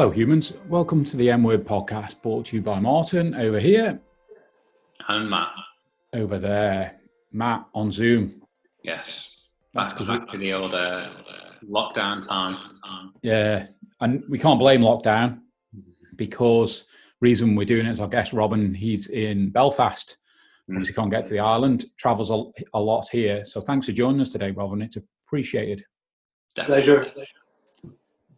Hello, humans. Welcome to the M Word podcast brought to you by Martin over here. And Matt. Over there. Matt on Zoom. Yes. Back, back to the old uh, lockdown time. Yeah. And we can't blame lockdown because reason we're doing it is our guest Robin, he's in Belfast. Mm. Obviously can't get to the island, travels a, a, lot here. So thanks for joining us today, Robin. It's appreciated. Pleasure. Pleasure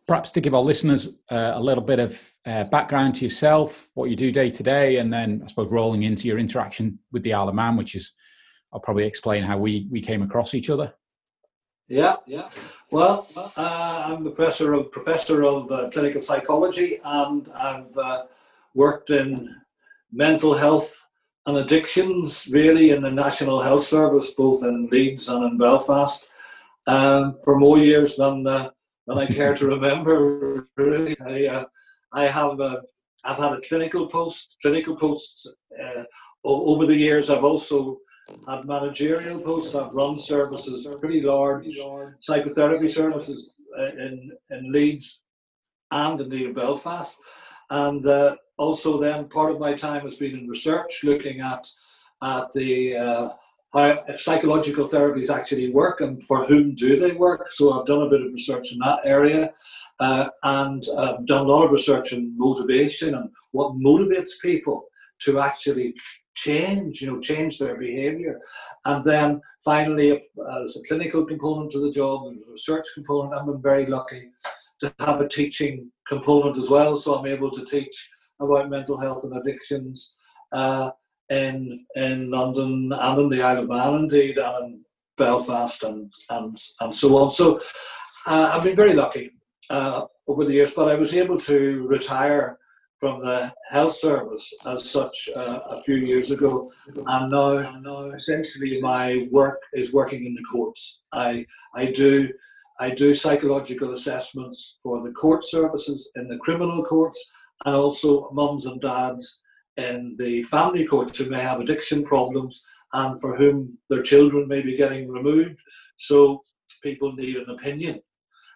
perhaps to give our listeners uh, a little bit of uh, background to yourself, what you do day to day, and then I suppose rolling into your interaction with the Isle of Man, which is I'll probably explain how we we came across each other. Yeah, yeah. Well, uh, I'm a professor of professor of uh, clinical psychology, and I've uh, worked in mental health and addictions, really, in the National Health Service, both in Leeds and in Belfast, um, for more years than than I care to remember. Really, I, uh, I have uh, I've had a clinical post, clinical posts uh, over the years. I've also had managerial posts. I've run services, pretty large psychotherapy services uh, in in Leeds and indeed in Belfast, and uh, also then part of my time has been in research, looking at at the uh, how if psychological therapies actually work and for whom do they work. So I've done a bit of research in that area uh, and uh, done a lot of research in motivation and what motivates people to actually change, you know, change their behavior. And then finally, uh, there's a clinical component to the job, there's a research component. I've been very lucky to have a teaching component as well. So I'm able to teach about mental health and addictions. Uh, in in London and in the Isle of Man, indeed, and in Belfast and and and so on. So uh, I've been very lucky uh, over the years, but I was able to retire from the health service as such uh, a few years ago, and now, and now essentially my work is working in the courts. I I do. I do psychological assessments for the court services in the criminal courts and also mums and dads in the family courts who may have addiction problems and for whom their children may be getting removed. So people need an opinion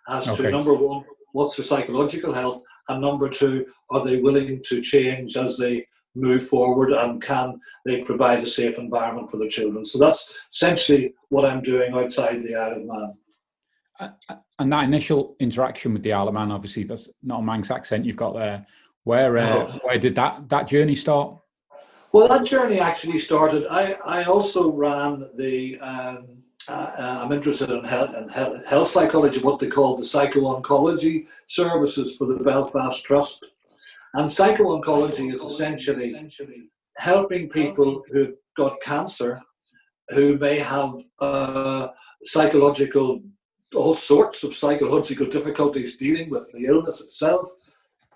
as okay. to number one, what's their psychological health, and number two, are they willing to change as they move forward and can they provide a safe environment for their children? So that's essentially what I'm doing outside the Isle of Man. Uh, and that initial interaction with the Isle of Man, obviously, that's not a Manx accent you've got there. Where uh, oh. where did that that journey start? Well, that journey actually started. I I also ran the. Um, uh, I'm interested in health, in health psychology, what they call the psycho-oncology services for the Belfast Trust. And psycho-oncology is essentially helping people who've got cancer, who may have uh, psychological, all sorts of psychological difficulties dealing with the illness itself,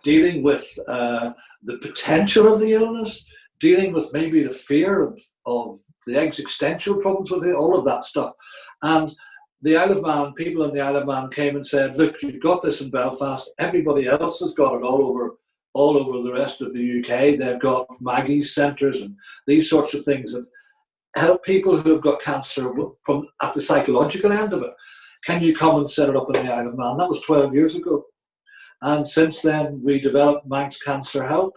dealing with uh, the potential of the illness, dealing with maybe the fear of, of the existential problems with it, all of that stuff. And the Isle of Man, people in the Isle of Man came and said, look, you've got this in Belfast, everybody else has got it all over all over the rest of the UK. They've got Maggie's centres and these sorts of things that help people who have got cancer from at the psychological end of it. Can you come and set it up in the Isle of Man? That was 12 years ago. And since then, we developed Manx Cancer Help.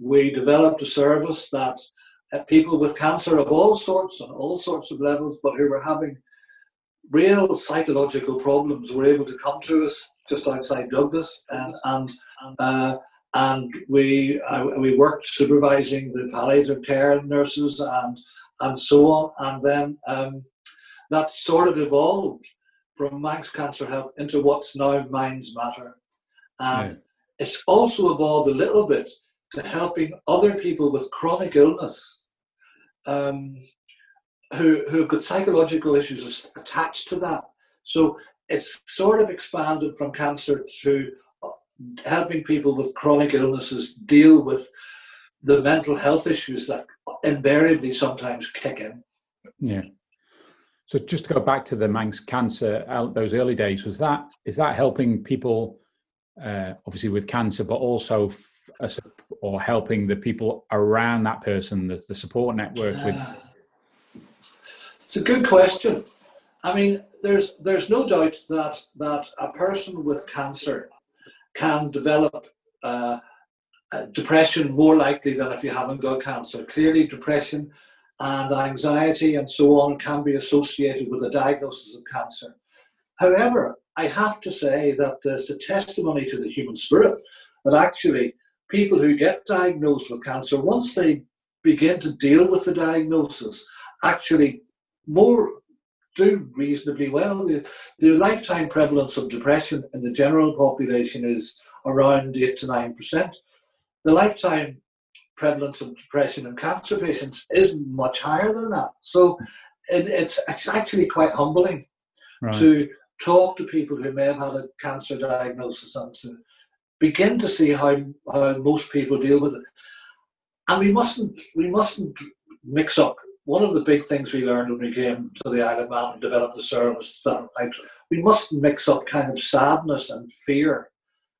We developed a service that uh, people with cancer of all sorts and all sorts of levels, but who were having real psychological problems, were able to come to us just outside Douglas, and and uh, and we uh, we worked supervising the palliative care nurses and and so on, and then um, that sort of evolved from Manx Cancer Help into what's now Minds Matter. And it's also evolved a little bit to helping other people with chronic illness um, who, who've got psychological issues attached to that. So it's sort of expanded from cancer to uh, helping people with chronic illnesses deal with the mental health issues that invariably sometimes kick in. Yeah. So just to go back to the Manx cancer, those early days, was that is that helping people uh, obviously with cancer, but also or helping the people around that person, the, the support network with? It's a good question. I mean, there's there's no doubt that that a person with cancer can develop uh, depression more likely than if you haven't got cancer. Clearly, depression and anxiety and so on can be associated with a diagnosis of cancer. However, I have to say that there's a testimony to the human spirit that actually people who get diagnosed with cancer, once they begin to deal with the diagnosis, actually more do reasonably well. The, the lifetime prevalence of depression in the general population is around 8 to 9%. The lifetime prevalence of depression in cancer patients is much higher than that. So it, it's, it's actually quite humbling right. to talk to people who may have had a cancer diagnosis and to begin to see how, how most people deal with it. And we mustn't we mustn't mix up. One of the big things we learned when we came to the Isle of Man and developed the service that I, we mustn't mix up kind of sadness and fear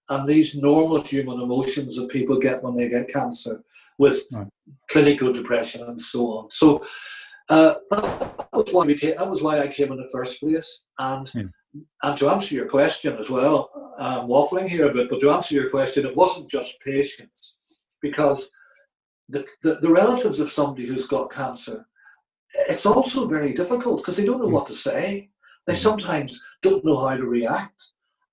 and these normal human emotions that people get when they get cancer with right. clinical depression and so on. So uh, that was why we came, that was why I came in the first place. And hmm. And to answer your question as well, I'm waffling here a bit, but to answer your question, it wasn't just patients because the, the, the relatives of somebody who's got cancer, it's also very difficult because they don't know what to say. They hmm. sometimes don't know how to react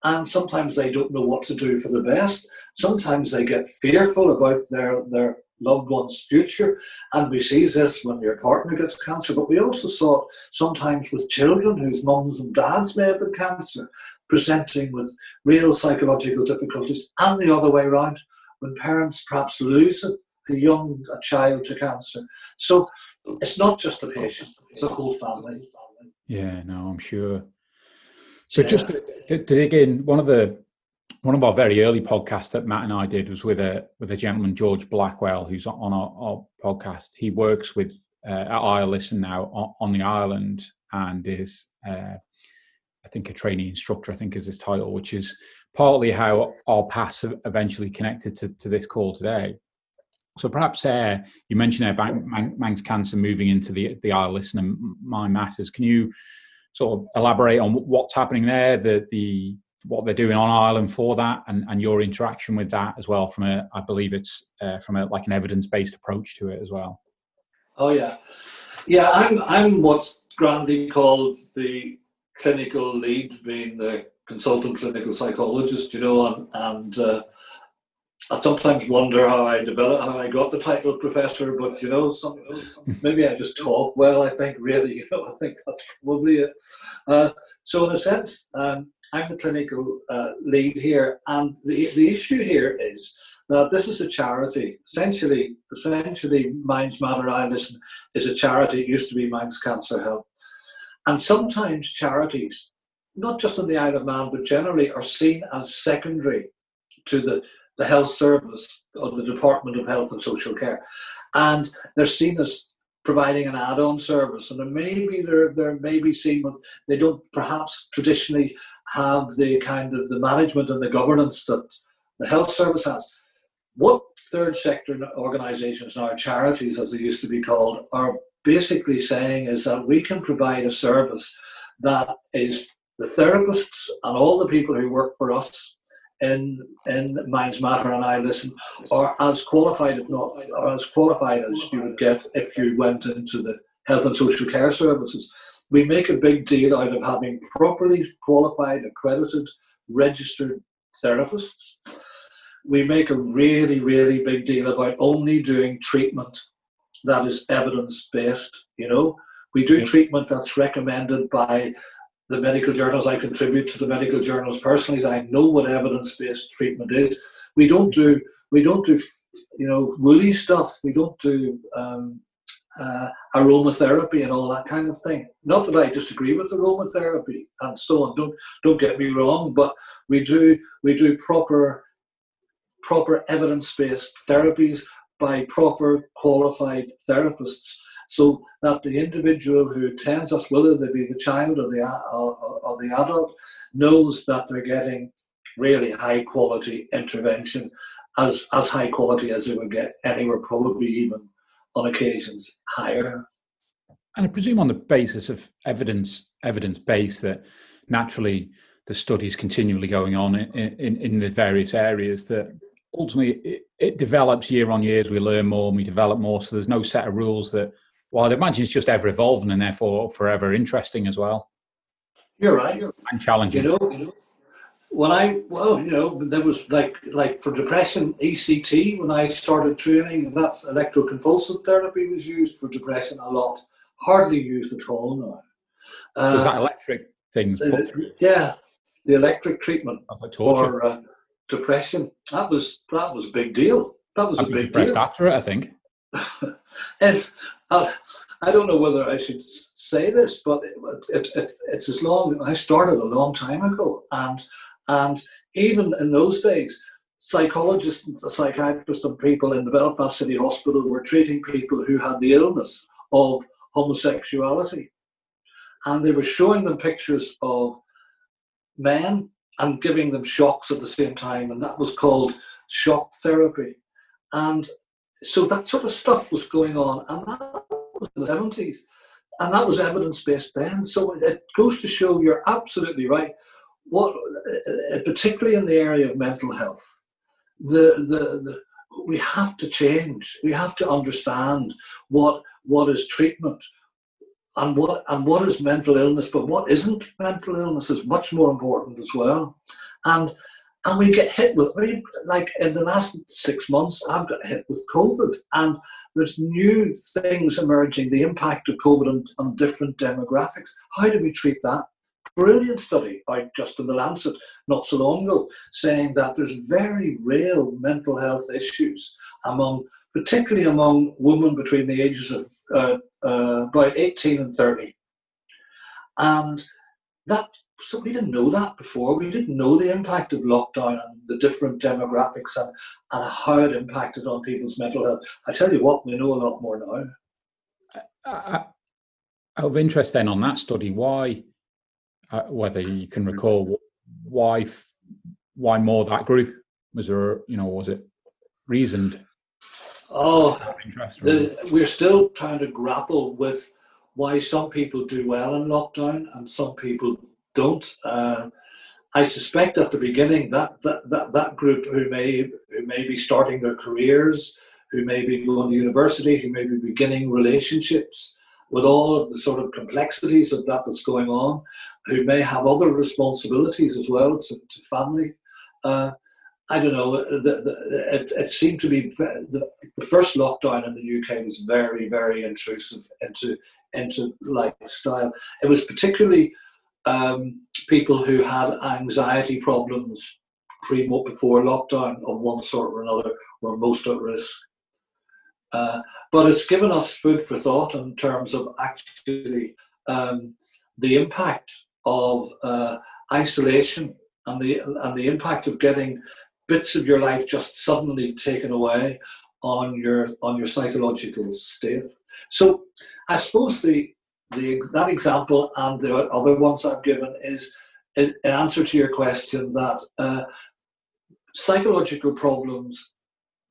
and sometimes they don't know what to do for the best. Sometimes they get fearful about their, their loved one's future. And we see this when your partner gets cancer, but we also saw it sometimes with children whose mums and dads may have had cancer, presenting with real psychological difficulties, and the other way around, when parents perhaps lose a, a young a child to cancer. So it's not just the patient, it's the whole family. Yeah, no, I'm sure. So yeah. just to, to, to dig in, one of the one of our very early podcasts that Matt and I did was with a with a gentleman George Blackwell who's on our, our podcast. He works with uh, at Isle Listen now on, on, the island and is uh, I think a trainee instructor. I think is his title, which is partly how our paths eventually connected to, to this call today. So perhaps uh, you mentioned about Manx cancer moving into the the Isle and Mind Matters. Can you sort of elaborate on what's happening there, the the what they're doing on Ireland for that, and, and your interaction with that as well. From a, I believe it's uh, from a like an evidence based approach to it as well. Oh yeah, yeah. I'm I'm what's grandly called the clinical lead, being the consultant clinical psychologist, you know, and and uh, I sometimes wonder how I developed, how I got the title professor, but you know, some, maybe I just talk well. I think really, you know, I think that's probably it. Uh, so in a sense, um, I'm the clinical uh, lead here, and the the issue here is that this is a charity. Essentially, essentially, Minds Matter Isle Listen is a charity. It used to be Manx Cancer Help, and sometimes charities, not just in the Isle of Man, but generally, are seen as secondary to the the health service or the Department of Health and Social Care. And they're seen as providing an add-on service and maybe they're they're maybe seen with they don't perhaps traditionally have the kind of the management and the governance that the health service has what third sector organizations now charities as they used to be called are basically saying is that we can provide a service that is the therapists and all the people who work for us in in Minds Matter and Isle Listen are as qualified, if not, or as qualified as you would get if you went into the health and social care services. We make a big deal out of having properly qualified, accredited, registered therapists. We make a really, really big deal about only doing treatment that is evidence based. You know, we do treatment that's recommended by the medical journals. I contribute to the medical journals personally. I know what evidence-based treatment is. We don't do we don't do you know woolly stuff. We don't do um, uh, aromatherapy and all that kind of thing. Not that I disagree with aromatherapy and so on. Don't don't get me wrong, but we do we do proper proper evidence-based therapies by proper qualified therapists so that the individual who attends us, whether they be the child or the, or, or the adult, knows that they're getting really high quality intervention, as, as high quality as they would get anywhere, probably even on occasions higher. And I presume on the basis of evidence, evidence based that naturally the studies continually going on in, in, in the various areas that ultimately it, it, develops year on year as we learn more and we develop more. So there's no set of rules that, well, I'd imagine it's just ever evolving and therefore forever interesting as well. You're right. And challenging. You know, you know, when I, well, you know, there was like, like for depression, ECT, when I started training, that electroconvulsive therapy was used for depression a lot. Hardly used at all now. Uh, was that electric things? Uh, yeah, the electric treatment like for uh, depression. That was that was a big deal. That was I'd a big deal. After it, I think. and uh, I don't know whether I should say this, but it, it, it, it's as long. I started a long time ago, and and even in those days, psychologists and psychiatrists and people in the Belfast City Hospital were treating people who had the illness of homosexuality, and they were showing them pictures of men and giving them shocks at the same time, and that was called shock therapy. And so that sort of stuff was going on, and that was in the 70s. And that was evidence based then. So it goes to show you're absolutely right. What, uh, particularly in the area of mental health, the, the, the we have to change. We have to understand what what is treatment, and what and what is mental illness, but what isn't mental illness is much more important as well. And and we get hit with like in the last six months, I've got hit with COVID, and there's new things emerging. The impact of COVID on, on different demographics. How do we treat that? Brilliant study by Justin the Lancet not so long ago, saying that there's very real mental health issues among particularly among women between the ages of uh, uh, about 18 and 30. And that, so we didn't know that before. We didn't know the impact of lockdown and the different demographics and, and how it impacted on people's mental health. I tell you what, we know a lot more now. Uh, out of interest then on that study, why, uh, whether you can recall, why, why more that group? Was there, you know, was it reasoned? Oh, the, we're still trying to grapple with why some people do well in lockdown and some people don't. Uh, I suspect at the beginning that, that that that group who may who may be starting their careers, who may be going to university, who may be beginning relationships, with all of the sort of complexities of that that's going on, who may have other responsibilities as well to, to family. Uh, I don't know. The, the, it, it, seemed to be the, the, first lockdown in the UK was very, very intrusive into into lifestyle. It was particularly um, people who had anxiety problems pre before lockdown of one sort or another were most at risk. Uh, but it's given us food for thought in terms of actually um, the impact of uh, isolation and the and the impact of getting bits of your life just suddenly taken away on your on your psychological state. So I suppose the the that example and the other ones I've given is an answer to your question that uh, psychological problems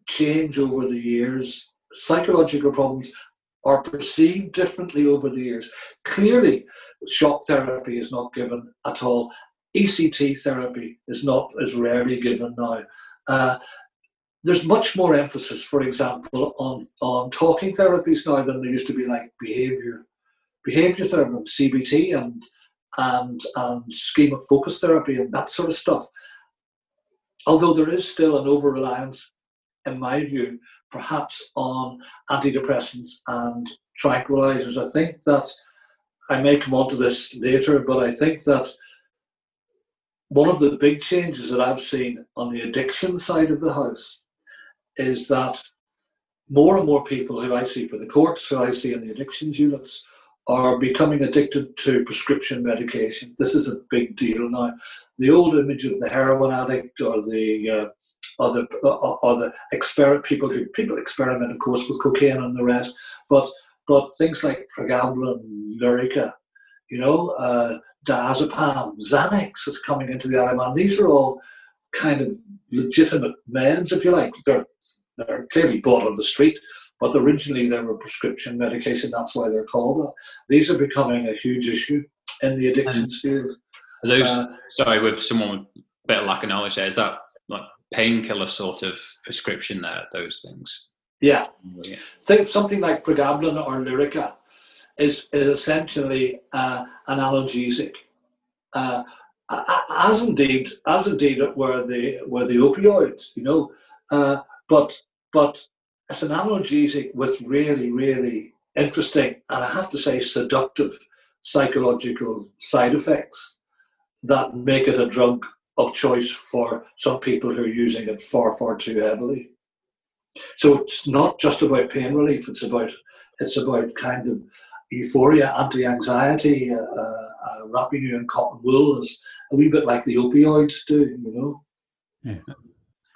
change over the years. Psychological problems are perceived differently over the years. Clearly, shock therapy is not given at all. ECT therapy is not as rarely given now. Uh, there's much more emphasis, for example, on, on talking therapies now than there used to be like behavior behavior therapy, CBT and and and schema focus therapy and that sort of stuff. Although there is still an over reliance, in my view, perhaps on antidepressants and tranquilizers. I think that I may come on to this later, but I think that one of the big changes that I've seen on the addiction side of the house is that more and more people who I see for the courts, who I see in the addictions units, are becoming addicted to prescription medication. This is a big deal now. The old image of the heroin addict or the uh, or the or the experiment people who people experiment, of course, with cocaine and the rest, but but things like pregabalin, Lyrica, you know, uh, diazepam, Xanax is coming into the Iron These are all kind of legitimate meds, if you like. They're, they're clearly bought on the street, but originally they were prescription medication. That's why they're called that. These are becoming a huge issue in the addictions field. Those uh, sorry with someone with a bit of lack of knowledge there? Is that like painkiller sort of prescription there? Those things. Yeah. yeah. Think something like pregabalin or Lyrica is is essentially uh, an analgesic. Uh, as indeed, as indeed were the were the opioids, you know, uh, but but it's an analgesic with really really interesting and I have to say seductive psychological side effects that make it a drug of choice for some people who are using it far far too heavily. So it's not just about pain relief; it's about it's about kind of euphoria, anti-anxiety, uh, uh, uh, wrapping you in cotton wool is a wee bit like the opioids do, you know. Yeah.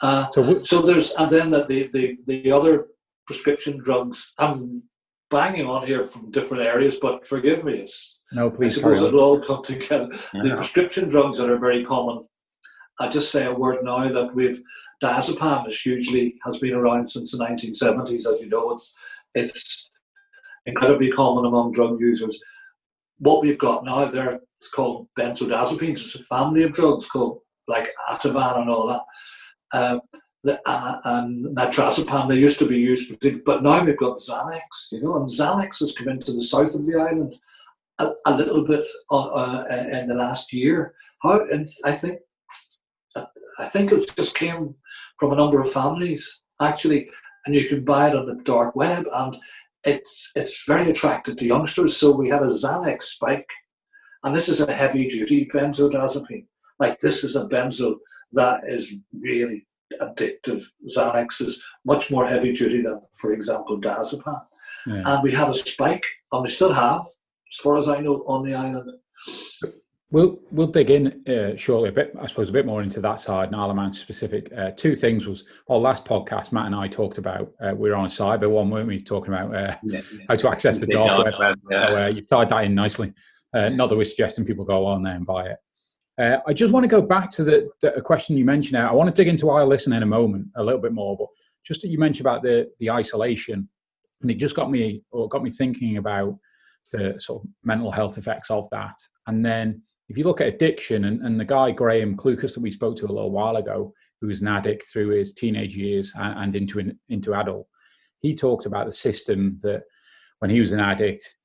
Uh, so, so there's and then the, the the other prescription drugs. I'm banging on here from different areas, but forgive me. It's no, please. I suppose it'll all come together. Yeah. The prescription drugs that are very common. I just say a word now that we've diazepam is hugely has been around since the 1970s. As you know, it's it's incredibly common among drug users. What we've got now there is called benzodiazepines. It's a family of drugs called like Ativan and all that. Uh, the, uh, and nitrazepam, they used to be used, but now we've got Xanax, you know, and Xanax has come into the south of the island a, a little bit uh, uh, in the last year. How, and I think, I think it just came from a number of families actually, and you can buy it on the dark web, and it's it's very attractive to youngsters. So we had a Xanax spike, and this is a heavy duty benzodiazepine. Like this is a benzo that is really addictive. Xanax is much more heavy duty than, for example, diazepam. Yeah. And we had a spike, and we still have, as far as I know, on the island. We'll we'll dig in uh, shortly a bit, I suppose, a bit more into that side and Isle of Man specific. Uh, two things was our last podcast. Matt and I talked about uh, we were on a cyber one, weren't we? Talking about uh, yeah, yeah. how to access the dark web. web yeah. so, uh, you've tied that in nicely. Uh, not that we're suggesting people go on there and buy it. Uh, I just want to go back to the, the question you mentioned. I want to dig into listen in a moment a little bit more, but just that you mentioned about the the isolation, and it just got me or got me thinking about the sort of mental health effects of that, and then if you look at addiction, and, and the guy Graham Clucas that we spoke to a little while ago, who was an addict through his teenage years and, and into into adult, he talked about the system that when he was an addict,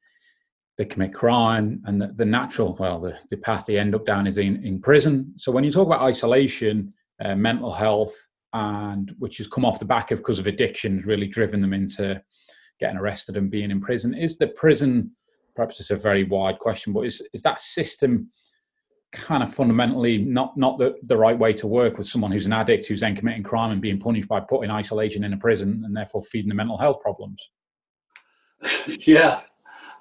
they commit crime, and the, the natural well, the, the path they end up down is in, in prison. So when you talk about isolation, uh, mental health, and which has come off the back of because of addictions, really driven them into getting arrested and being in prison. Is the prison perhaps it's a very wide question, but is is that system kind of fundamentally not not the, the right way to work with someone who's an addict who's then committing crime and being punished by put in isolation in a prison and therefore feeding the mental health problems yeah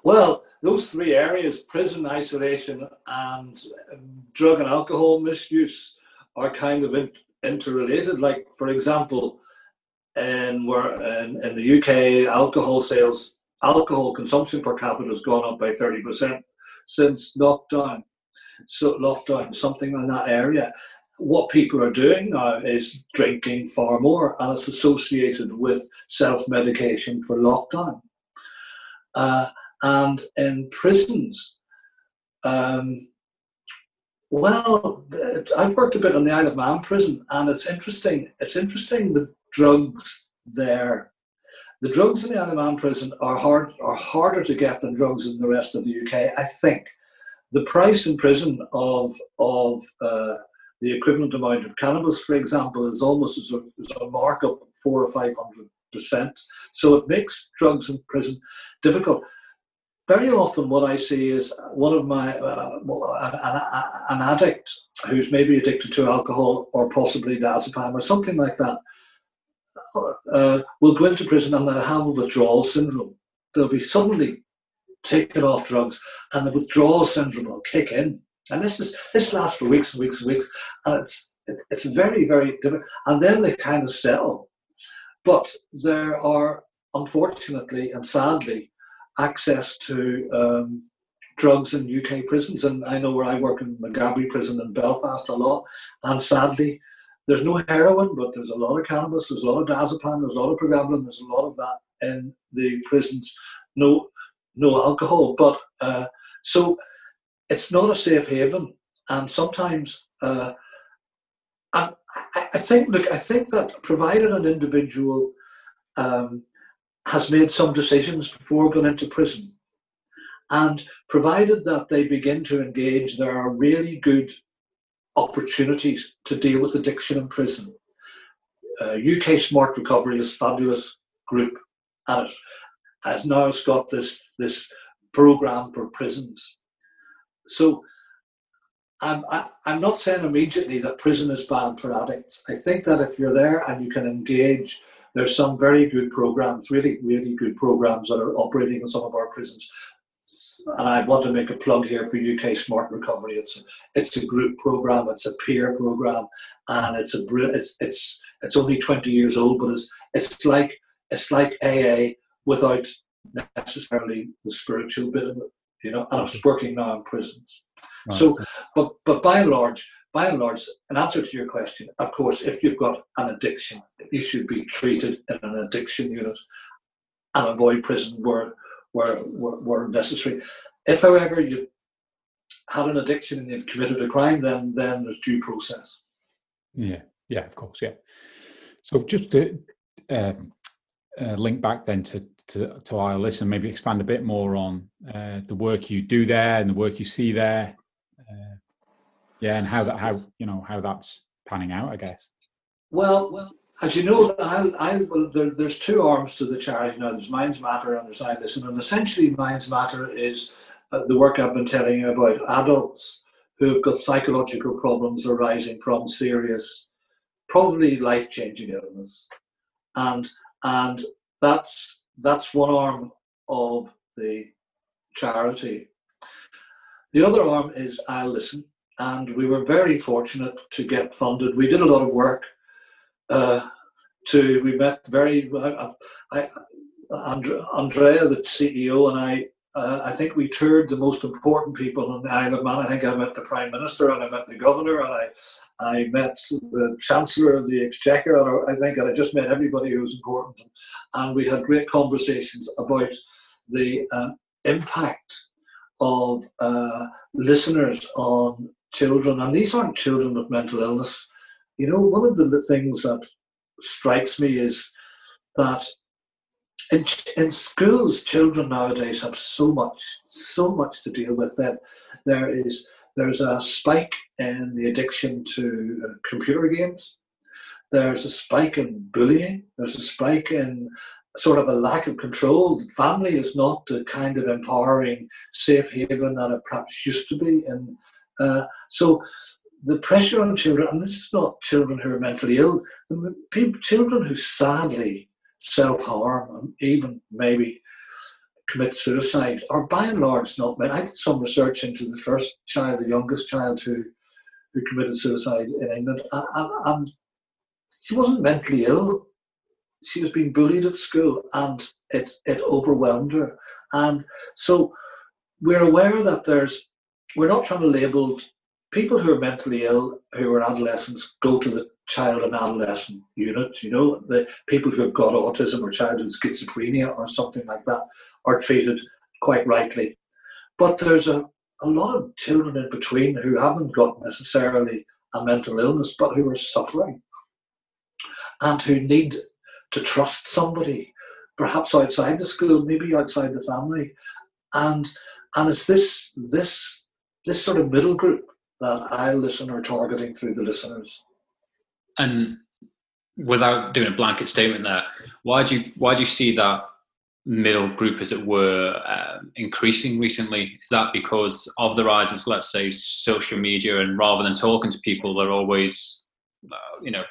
well those three areas prison isolation and drug and alcohol misuse are kind of in, interrelated like for example in, where, in, in the uk alcohol sales alcohol consumption per capita has gone up by 30% since lockdown so lockdown, something in that area. What people are doing now is drinking far more, and it's associated with self medication for lockdown. Uh, and in prisons, um, well, I've worked a bit on the Isle of Man prison, and it's interesting. It's interesting the drugs there. The drugs in the Isle of Man prison are hard are harder to get than drugs in the rest of the UK, I think, the price in prison of of uh, the equivalent amount of cannabis, for example, is almost as a, as a markup of four or five hundred percent. So it makes drugs in prison difficult. Very often, what I see is one of my uh, an, an, addict who's maybe addicted to alcohol or possibly diazepam or something like that uh, will go into prison and they'll have a withdrawal syndrome. They'll be suddenly taken off drugs, and the withdrawal syndrome will kick in. And this is this lasts for weeks and weeks and weeks, and it's it's very very difficult. And then they kind of settle. But there are unfortunately and sadly access to um, drugs in UK prisons, and I know where I work in Maghaberry prison in Belfast a lot, and sadly. There's no heroin, but there's a lot of cannabis, there's a lot of diazepam, there's a lot of pregabalin, there's a lot of that in the prisons. No, no alcohol. But uh, so it's not a safe haven. and sometimes uh, and I, I, think look, I think that provided an individual um, has made some decisions before going into prison, and provided that they begin to engage, there are really good opportunities to deal with addiction in prison. Uh, UK Smart Recovery is a fabulous group, and it has now got this this program for prisons. So I'm, I, am i am not saying immediately that prison is bad for addicts. I think that if you're there and you can engage, there's some very good programs, really, really good programs that are operating in some of our prisons. And I want to make a plug here for UK Smart Recovery. It's a, it's a group program, it's a peer program, and it's a it's it's it's only 20 years old, but it's it's like it's like AA without necessarily the spiritual bit of it, you know. And it's mm-hmm. working now in prisons. So, but but by and large, by and large, an answer to your question, of course, if you've got an addiction, you should be treated in an addiction unit and avoid prison where where where, where necessary. If, however, you had an addiction and you've committed a crime, then then there's due process. Yeah, yeah, of course, yeah. So just to uh, uh, link back then to to, to ILS and maybe expand a bit more on uh, the work you do there and the work you see there uh, yeah, and how that how you know how that's panning out, I guess. Well, well, as you know, I, I well, there, there's two arms to the charity now. There's Minds Matter and there's Isle Listen, and essentially Minds Matter is uh, the work I've been telling you about adults who've got psychological problems arising from serious, probably life-changing illness, and and that's that's one arm of the charity. The other arm is Isle Listen, and we were very fortunate to get funded. We did a lot of work. Uh, to we met very. I, I, Andrea, the CEO, and I. Uh, I think we toured the most important people in the Isle of Man. I think I met the Prime Minister and I met the Governor and I, I met the Chancellor of the Exchequer and I think I just met everybody who was important. And we had great conversations about the uh, impact of uh, listeners on children, and these aren't children with mental illness. You know, one of the things that strikes me is that in, in schools, children nowadays have so much, so much to deal with that there is there's a spike in the addiction to uh, computer games. There's a spike in bullying. There's a spike in sort of a lack of control. The family is not the kind of empowering safe haven that it perhaps used to be. And uh, so the pressure on children, and this is not children who are mentally ill, people, children who sadly self harm and even maybe commit suicide are by and large not men. I did some research into the first child, the youngest child who who committed suicide in England, and, and she wasn't mentally ill she was being bullied at school and it, it overwhelmed her. And so we're aware that there's, we're not trying to label people who are mentally ill, who are adolescents, go to the child and adolescent unit. You know, the people who have got autism or childhood schizophrenia or something like that are treated quite rightly. But there's a, a lot of children in between who haven't got necessarily a mental illness, but who are suffering and who need to trust somebody, perhaps outside the school, maybe outside the family, and and it's this this this sort of middle group that Isle Listen or targeting through the listeners. And without doing a blanket statement there, why do you why do you see that middle group, as it were, um, increasing recently? Is that because of the rise of, let's say, social media, and rather than talking to people, they're always, uh, you know,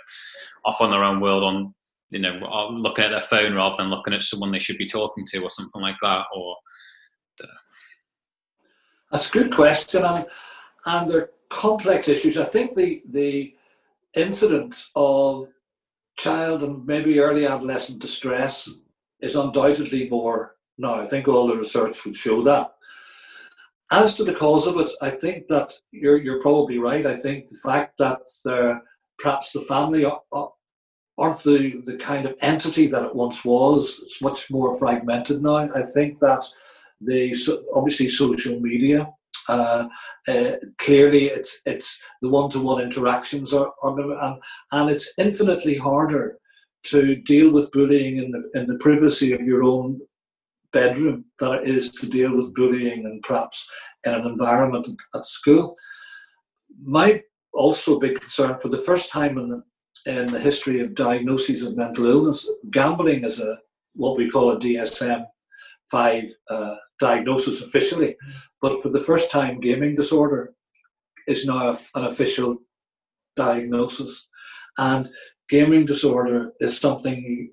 off on their own world on you know looking at their phone rather than looking at someone they should be talking to or something like that or that's a good question and, and they're complex issues i think the the incidence of child and maybe early adolescent distress is undoubtedly more now i think all the research would show that as to the cause of it i think that you're, you're probably right i think the fact that perhaps the family aren't the, the kind of entity that it once was. It's much more fragmented now. I think that the obviously social media Uh, uh, clearly, it's it's the one-to-one interactions are, are and, and it's infinitely harder to deal with bullying in the in the privacy of your own bedroom than it is to deal with bullying and perhaps in an environment at school. My also big concern for the first time in the, in the history of diagnoses of mental illness, gambling is a what we call a DSM five uh, diagnosis officially, but for the first time, gaming disorder is now an official diagnosis, and gaming disorder is something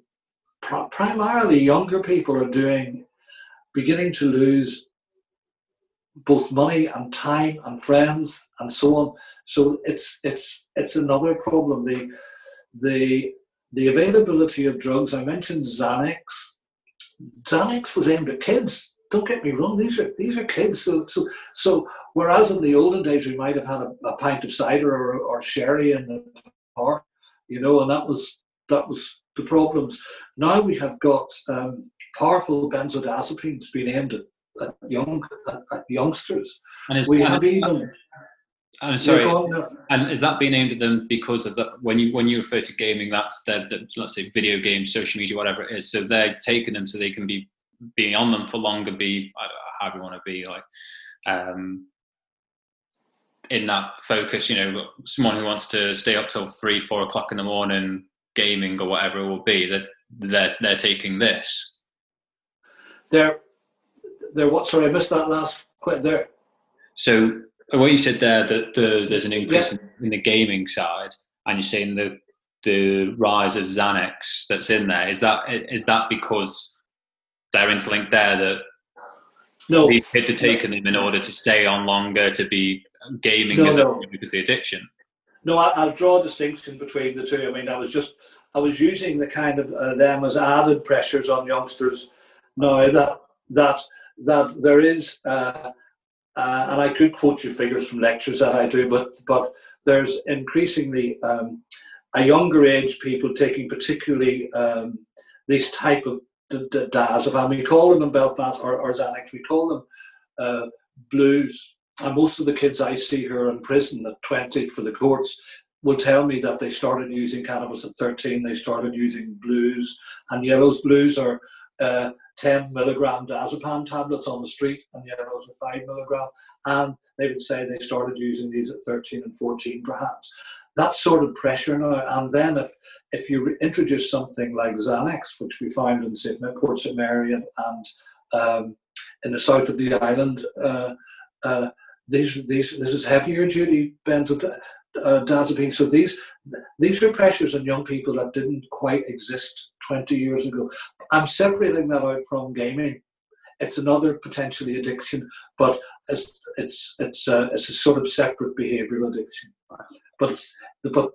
primarily younger people are doing, beginning to lose both money and time and friends and so on. So it's it's it's another problem. The the the availability of drugs. I mentioned Xanax. Xanax was aimed at kids. Don't get me wrong; these are these are kids. So so so whereas in the olden days we might have had a, a pint of cider or, or sherry in the park, you know, and that was that was the problems. Now we have got um, powerful benzodiazepines being aimed at, at young at, at youngsters. And we have even. I'm sorry, and is that being aimed at them because of that? When you when you refer to gaming, that's their, the, let's say video games, social media, whatever it is. So they're taking them so they can be being on them for longer, be how you want to be like um, in that focus. You know, someone who wants to stay up till three, four o'clock in the morning gaming or whatever it will be, that they're they're taking this. They're they're what? Sorry, I missed that last. There. So what you said there that the, there's an increase yeah. in, in, the gaming side, and you're saying the the rise of Xanax that's in there. Is that is that because they're interlinked there that no kids are taking them in order to stay on longer to be gaming no, no. because the addiction? No, I, will draw a distinction between the two. I mean, I was just I was using the kind of uh, them as added pressures on youngsters. Now that that that there is. Uh, uh, and I could quote you figures from lectures that I do, but but there's increasingly um, a younger age people taking particularly um, this type of d- diazepam. We call them in Belfast or, or Xanax. We call them uh, blues. And most of the kids I see who are in prison at 20 for the courts will tell me that they started using cannabis at 13. They started using blues, and yellows blues are uh, 10 milligram diazepam tablets on the street, and yellows are 5 milligram. And they would say they started using these at 13 and 14, perhaps. That sort of pressure now. And then if if you introduce something like Xanax, which we found in St. Port St. Mary and, and um, in the south of the island, uh, uh, these, these, this is heavier duty benzodiazepine. Uh, so these these are pressures on young people that didn't quite exist 20 years ago. I'm separating that out from gaming. It's another potentially addiction, but it's it's it's it's a sort of separate behavioural addiction. But it's, the, but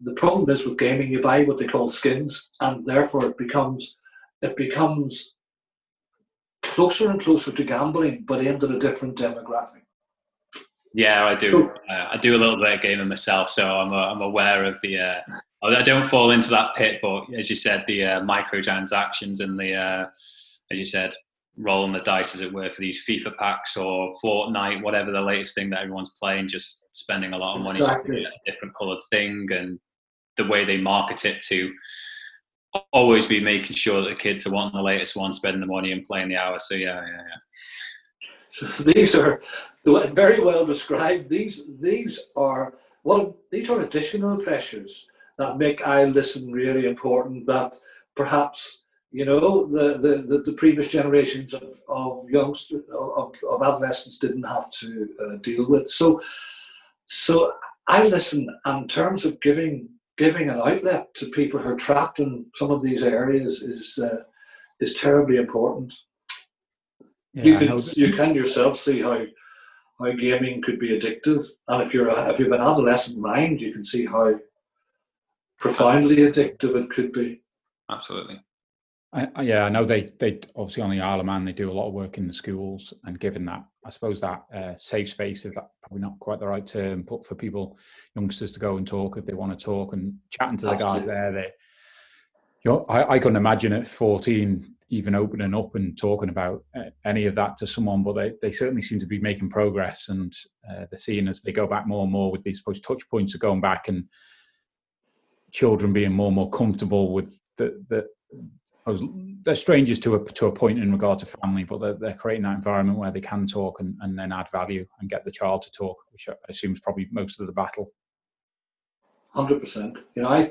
the problem is with gaming, you buy what they call skins, and therefore it becomes it becomes closer and closer to gambling, but aimed at a different demographic. Yeah, I do. Uh, I do a little bit of gaming myself, so I'm, uh, I'm aware of the. Uh, I don't fall into that pit, but as you said, the uh, microtransactions and the, uh, as you said, rolling the dice, as it were, for these FIFA packs or Fortnite, whatever the latest thing that everyone's playing, just spending a lot of money exactly. a different coloured thing, and the way they market it to always be making sure that the kids are wanting the latest one, spending the money and playing the hour. So yeah, yeah, yeah. So these are very well described. These these are well these are additional pressures that make Isle Listen really important. That perhaps you know the the, the, the previous generations of, of youngsters of, of adolescents didn't have to uh, deal with. So so Isle Listen in terms of giving giving an outlet to people who are trapped in some of these areas is uh, is terribly important. Yeah, you can you can yourself see how how gaming could be addictive, and if you're a, if you have an adolescent mind, you can see how profoundly addictive it could be. Absolutely. I, yeah, I know they they obviously on the Isle of Man they do a lot of work in the schools, and given that, I suppose that uh, safe space is that probably not quite the right term, but for people youngsters to go and talk if they want to talk and chatting to the Absolutely. guys there, they. You know, I, I couldn't imagine at 14 even opening up and talking about uh, any of that to someone, but they, they certainly seem to be making progress, and uh, they're seeing as they go back more and more with these suppose touch points of going back and children being more and more comfortable with the the. They're strangers to a to a point in regard to family, but they're, they're creating that environment where they can talk and, and then add value and get the child to talk, which I assume is probably most of the battle. Hundred percent. You know, I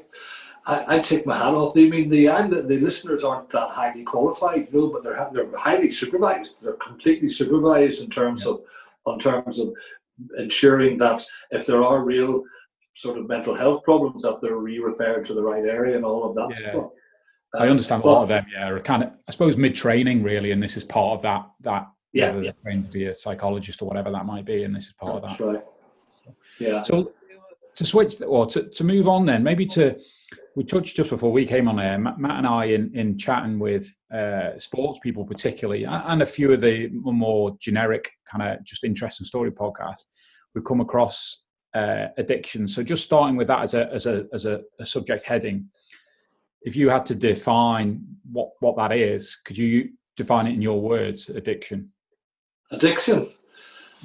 I, I, take my hat off. I mean, the the listeners aren't that highly qualified, you know, but they're they're highly supervised. They're completely supervised in terms yeah. of in terms of ensuring that if there are real sort of mental health problems, that they're re-referred to the right area and all of that yeah. stuff. I um, understand a lot of them. Yeah, are kind of. I suppose mid-training really, and this is part of that. That yeah, yeah. trained to be a psychologist or whatever that might be, and this is part That's of that. Right. So, yeah. So to switch or to, to move on then, maybe to we touched just before we came on air, Matt and I, in, in chatting with uh, sports people, particularly, and a few of the more generic kind of just interest and story podcasts, we've come across uh, addiction. So, just starting with that as a as a as a, a, subject heading, if you had to define what what that is, could you define it in your words? Addiction. Addiction.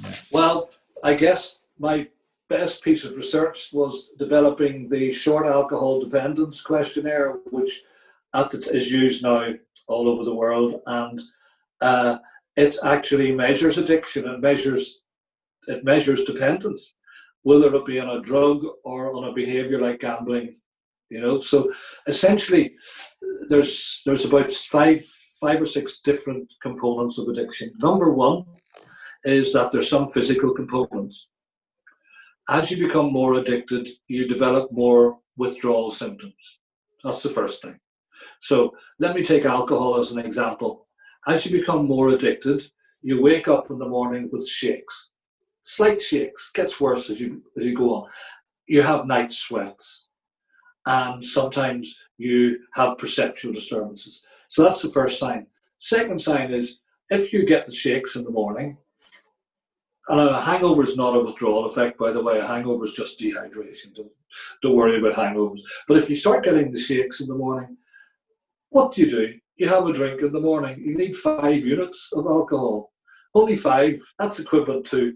Yeah. Well, I guess my best piece of research was developing the short alcohol dependence questionnaire, which at is used now all over the world, and uh, it actually measures addiction. It measures it measures dependence, whether it be on a drug or on a behaviour like gambling. You know, so essentially, there's there's about five five or six different components of addiction. Number one is that there's some physical components as you become more addicted, you develop more withdrawal symptoms. That's the first thing. So let me take alcohol as an example. As you become more addicted, you wake up in the morning with shakes, slight shakes. Gets worse as you as you go on. You have night sweats, and sometimes you have perceptual disturbances. So that's the first sign. Second sign is if you get the shakes in the morning, and a hangover is not a withdrawal effect, by the way. A hangover is just dehydration. Don't, don't worry about hangovers. But if you start getting the shakes in the morning, what do you do? You have a drink in the morning. You need five units of alcohol. Only five. That's equivalent to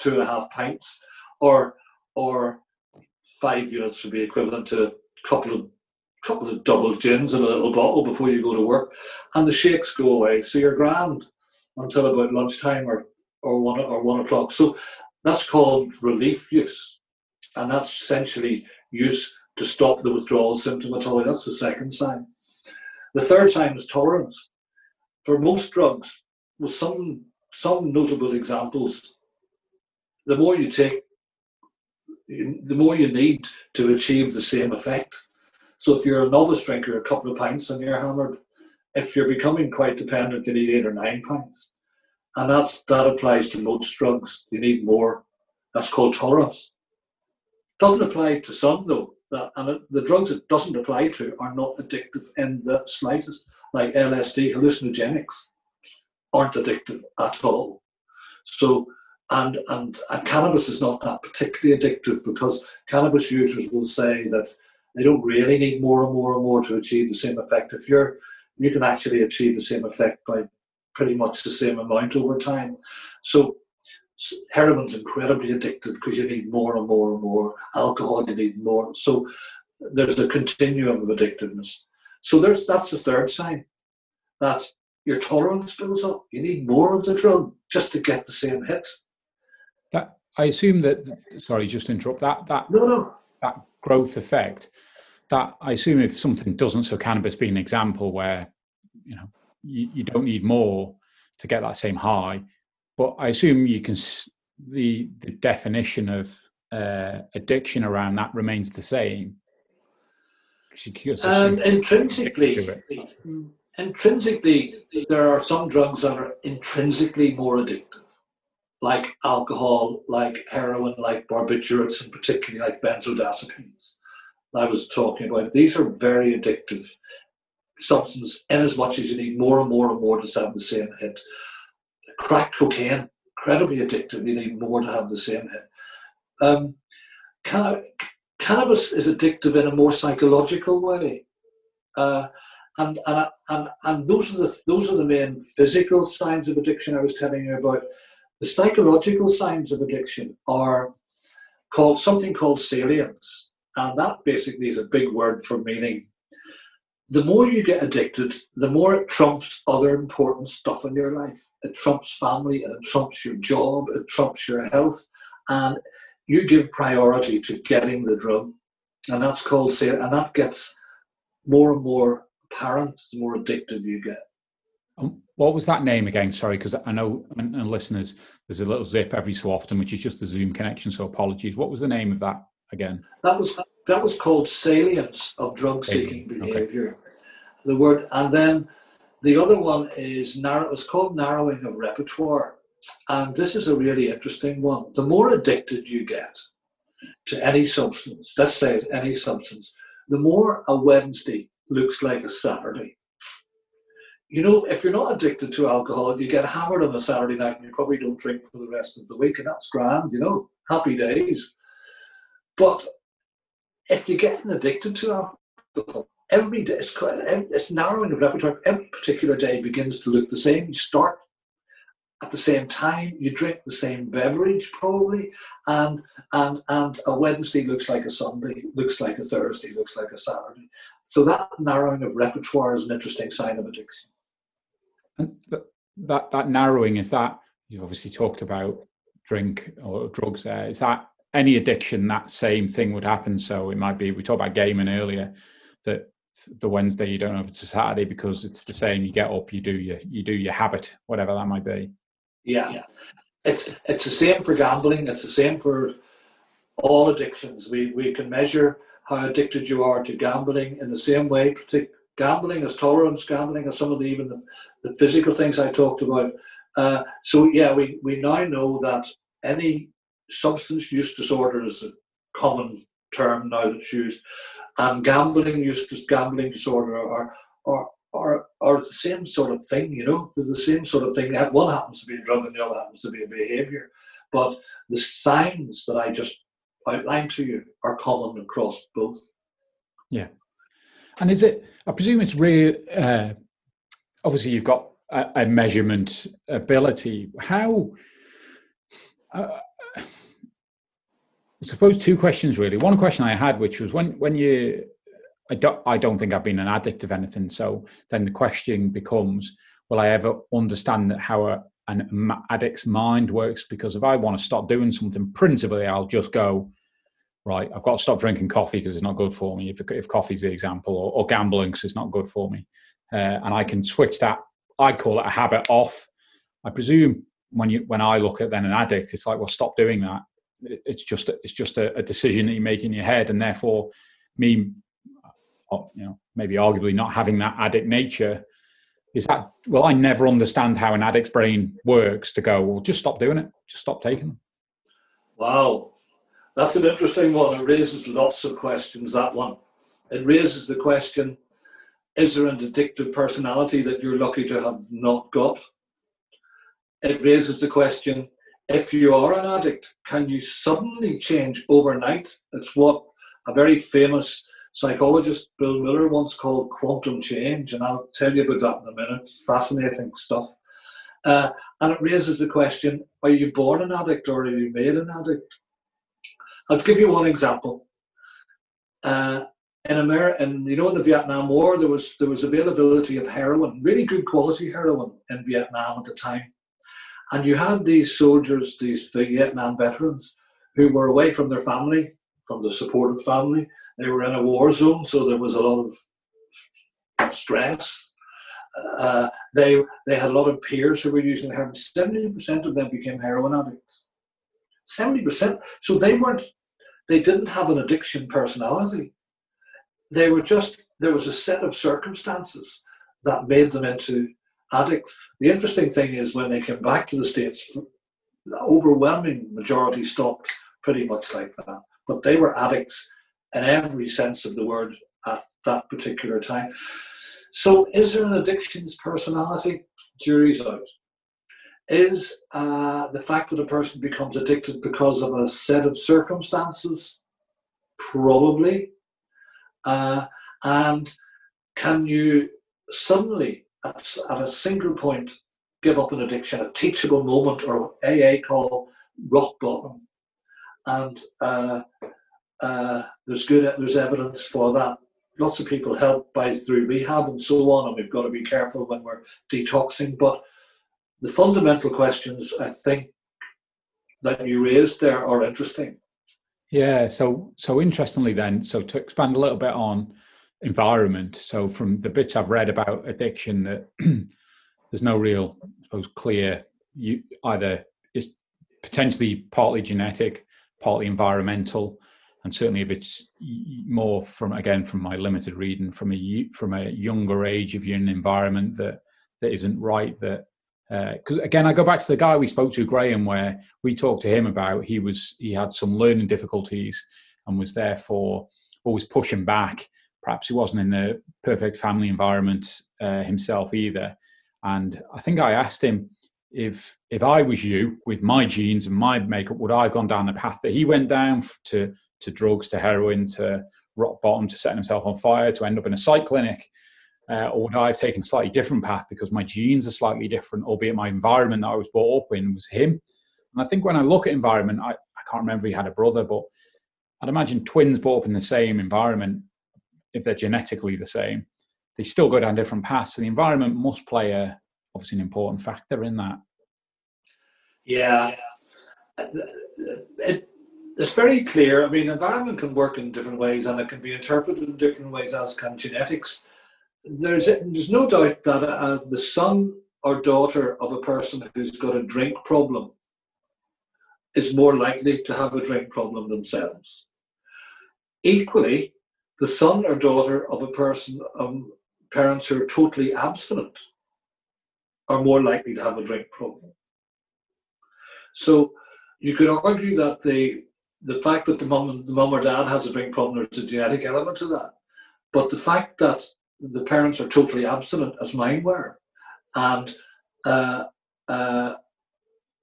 two and a half pints, or or five units would be equivalent to couple of couple of double gins in a little bottle before you go to work, and the shakes go away. So you're grand until about lunchtime or or one or one o'clock. So that's called relief use, and that's essentially use to stop the withdrawal symptomatology. That's the second sign. The third sign is tolerance. For most drugs, with some some notable examples, the more you take, the more you need to achieve the same effect. So if you're a novice drinker, a couple of pints and you're hammered. If you're becoming quite dependent, you need eight or nine pints and that's that applies to most drugs. You need more. That's called tolerance. Doesn't apply to some though. That, and it, the drugs it doesn't apply to are not addictive in the slightest. Like LSD, hallucinogenics, aren't addictive at all. So, and, and cannabis is not that particularly addictive because cannabis users will say that they don't really need more and more and more to achieve the same effect. If you're you can actually achieve the same effect by pretty much the same amount over time. So heroin's incredibly addictive because you need more and more and more. Alcohol, you need more. So there's a continuum of addictiveness. So there's that's the third sign that your tolerance builds up. You need more of the drug just to get the same hit. I assume that. Sorry, just interrupt. That that no no that growth effect. That I assume if something doesn't, so cannabis being an example where you know you, you don't need more to get that same high. But I assume you can the the definition of uh, addiction around that remains the same. Um, intrinsically, intrinsically, there are some drugs that are intrinsically more addictive, like alcohol, like heroin, like barbiturates, and particularly like benzodiazepines. I was talking about. These are very addictive substances, in as much as you need more and more and more to have the same hit. Crack cocaine, incredibly addictive. You need more to have the same hit. Um, can, cannabis is addictive in a more psychological way. Uh, and, and, and, and those, are the, those are the main physical signs of addiction I was telling you about. The psychological signs of addiction are called something called salience. And that basically is a big word for meaning. The more you get addicted, the more it trumps other important stuff in your life. It trumps family and it trumps your job, it trumps your health, and you give priority to getting the drug. And that's called salience. And that gets more and more apparent the more addictive you get. What was that name again? Sorry, because I know and, and listeners, there's a little zip every so often, which is just the Zoom connection. So apologies. What was the name of that again? That was that was called salience of drug seeking behavior. Okay. The word, and then the other one is narrow. It's called narrowing of repertoire, and this is a really interesting one. The more addicted you get to any substance, let's say any substance, the more a Wednesday looks like a Saturday you know, if you're not addicted to alcohol, you get hammered on a Saturday night and you probably don't drink for the rest of the week, and that's grand, you know, happy days. But if you're getting addicted to alcohol, every day, it's, it's narrowing the repertoire. Every particular day begins to look the same. You start at the same time, you drink the same beverage probably, and and and a Wednesday looks like a Sunday, looks like a Thursday, looks like a Saturday. So that narrowing of repertoire is an interesting sign of addiction. That that narrowing is that you've obviously talked about drink or drugs. There is that any addiction that same thing would happen. So it might be we talked about gaming earlier that the Wednesday you don't know if it's a Saturday because it's the same. You get up, you do your you do your habit, whatever that might be. Yeah, yeah. It's it's the same for gambling. It's the same for all addictions. We we can measure how addicted you are to gambling in the same way gambling, as tolerance gambling, as some of the even the, the physical things I talked about. Uh, so yeah, we, we now know that any substance use disorder is a common term now that's used, and gambling use gambling disorder are are are are the same sort of thing. You know, they're the same sort of thing. That One happens to be a drug, and the other happens to be a behaviour. But the signs that I just outlined to you are common across both. Yeah. And is it? I presume it's real. Uh, obviously, you've got a, a measurement ability. How? Uh, I suppose two questions really. One question I had, which was when when you, I don't, I don't think I've been an addict of anything. So then the question becomes, will I ever understand that how a, an addict's mind works? Because if I want to stop doing something, principally, I'll just go right, I've got to stop drinking coffee because it's not good for me, if, if coffee's the example, or, or gambling because it's not good for me. Uh, and I can switch that, I call it a habit off. I presume when you when I look at then an addict, it's like, well, stop doing that. It's just it's just a, a decision that you make in your head, and therefore, me, uh, you know, maybe arguably not having that addict nature is that well, I never understand how an addict's brain works to go, well, just stop doing it, just stop taking them. Wow, that's an interesting one. It raises lots of questions, that one. It raises the question is there an addictive personality that you're lucky to have not got? It raises the question if you are an addict, can you suddenly change overnight? It's what a very famous psychologist, Bill Miller, once called quantum change, and I'll tell you about that in a minute. Fascinating stuff. Uh, and it raises the question are you born an addict or are you made an addict? I'll give you one example. Uh, in America, and you know, in the Vietnam War, there was there was availability of heroin, really good quality heroin in Vietnam at the time, and you had these soldiers, these Vietnam veterans, who were away from their family, from the supportive family. They were in a war zone, so there was a lot of stress. Uh, they they had a lot of peers who were using heroin. Seventy percent of them became heroin addicts. 70%. So they weren't, they didn't have an addiction personality. They were just, there was a set of circumstances that made them into addicts. The interesting thing is when they came back to the States, the overwhelming majority stopped pretty much like that. But they were addicts in every sense of the word at that particular time. So, is there an addictions personality? Jury's out is uh, the fact that a person becomes addicted because of a set of circumstances? Probably. Uh, and can you suddenly at, at a single point give up an addiction, a teachable moment, or what AA call rock bottom. And uh, uh, there's good there's evidence for that. Lots of people help by through rehab and so on, and we've got to be careful when we're detoxing. But the fundamental questions I think that you raised there are interesting. Yeah. So so interestingly, then, so to expand a little bit on environment. So from the bits I've read about addiction, that there's no real, I suppose, clear you either it's potentially partly genetic, partly environmental, and certainly if it's more from again from my limited reading from a from a younger age, if you're in an environment that that isn't right, that because uh, again, I go back to the guy we spoke to, Graham, where we talked to him about he was he had some learning difficulties and was therefore always pushing back. Perhaps he wasn't in the perfect family environment uh, himself either. And I think I asked him if if I was you with my genes and my makeup, would I have gone down the path that he went down to to drugs, to heroin, to rock bottom, to setting himself on fire, to end up in a psych clinic? Uh, or would I have taken a slightly different path because my genes are slightly different, albeit my environment that I was brought up in was him? And I think when I look at environment, I, I can't remember he had a brother, but I'd imagine twins brought up in the same environment, if they're genetically the same, they still go down different paths. So the environment must play a obviously an important factor in that. Yeah. It, it's very clear. I mean, environment can work in different ways and it can be interpreted in different ways, as can genetics there's there's no doubt that uh, the son or daughter of a person who's got a drink problem is more likely to have a drink problem themselves. Equally, the son or daughter of a person, um, parents who are totally abstinent, are more likely to have a drink problem. So you could argue that the the fact that the mum the mom or dad has a drink problem, there's a genetic element to that. But the fact that the parents are totally abstinent, as mine were, and uh, uh,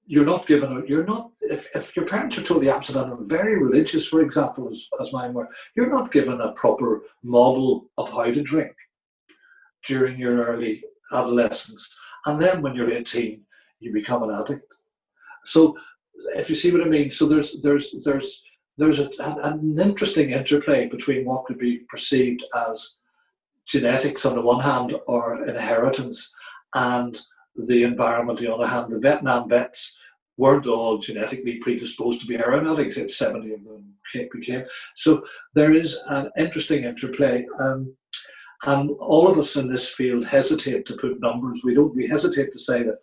you're not given. A, you're not if, if your parents are totally abstinent and very religious, for example, as, as mine were, you're not given a proper model of how to drink during your early adolescence, and then when you're 18, you become an addict. So, if you see what I mean, so there's there's there's there's a, an interesting interplay between what could be perceived as genetics on the one hand or inheritance and the environment on the other hand. The Vietnam vets weren't all genetically predisposed to be heroin addicts. It's 70 of them became. So there is an interesting interplay. Um, and all of us in this field hesitate to put numbers. We don't. We hesitate to say that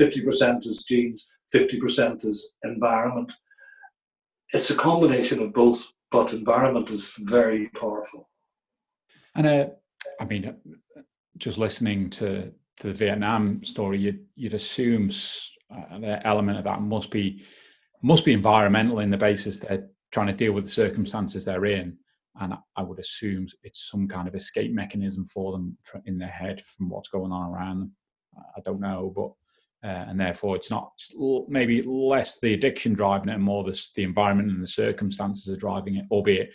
50% is genes, 50% is environment. It's a combination of both, but environment is very powerful. And uh, I mean, just listening to to the Vietnam story, you'd, you'd assume an element of that must be must be environmental in the basis they're trying to deal with the circumstances they're in, and I would assume it's some kind of escape mechanism for them in their head from what's going on around them. I don't know, but uh, and therefore it's not maybe less the addiction driving it, and more the the environment and the circumstances are driving it. Albeit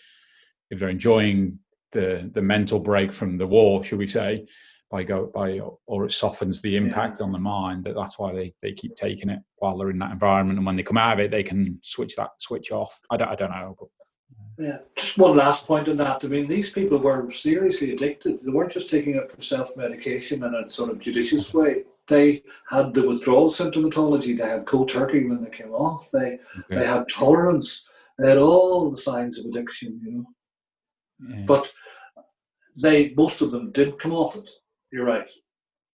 if they're enjoying the the mental break from the war, should we say, by go by or it softens the impact yeah. on the mind. That that's why they, they keep taking it while they're in that environment, and when they come out of it, they can switch that switch off. I don't I don't know. But, uh, yeah, just one last point on that. I mean, these people were seriously addicted. They weren't just taking it for self medication in a sort of judicious way. They had the withdrawal symptomatology. They had cold turkey when they came off. They okay. they had tolerance. They had all the signs of addiction. You know. But they most of them did come off it. You're right.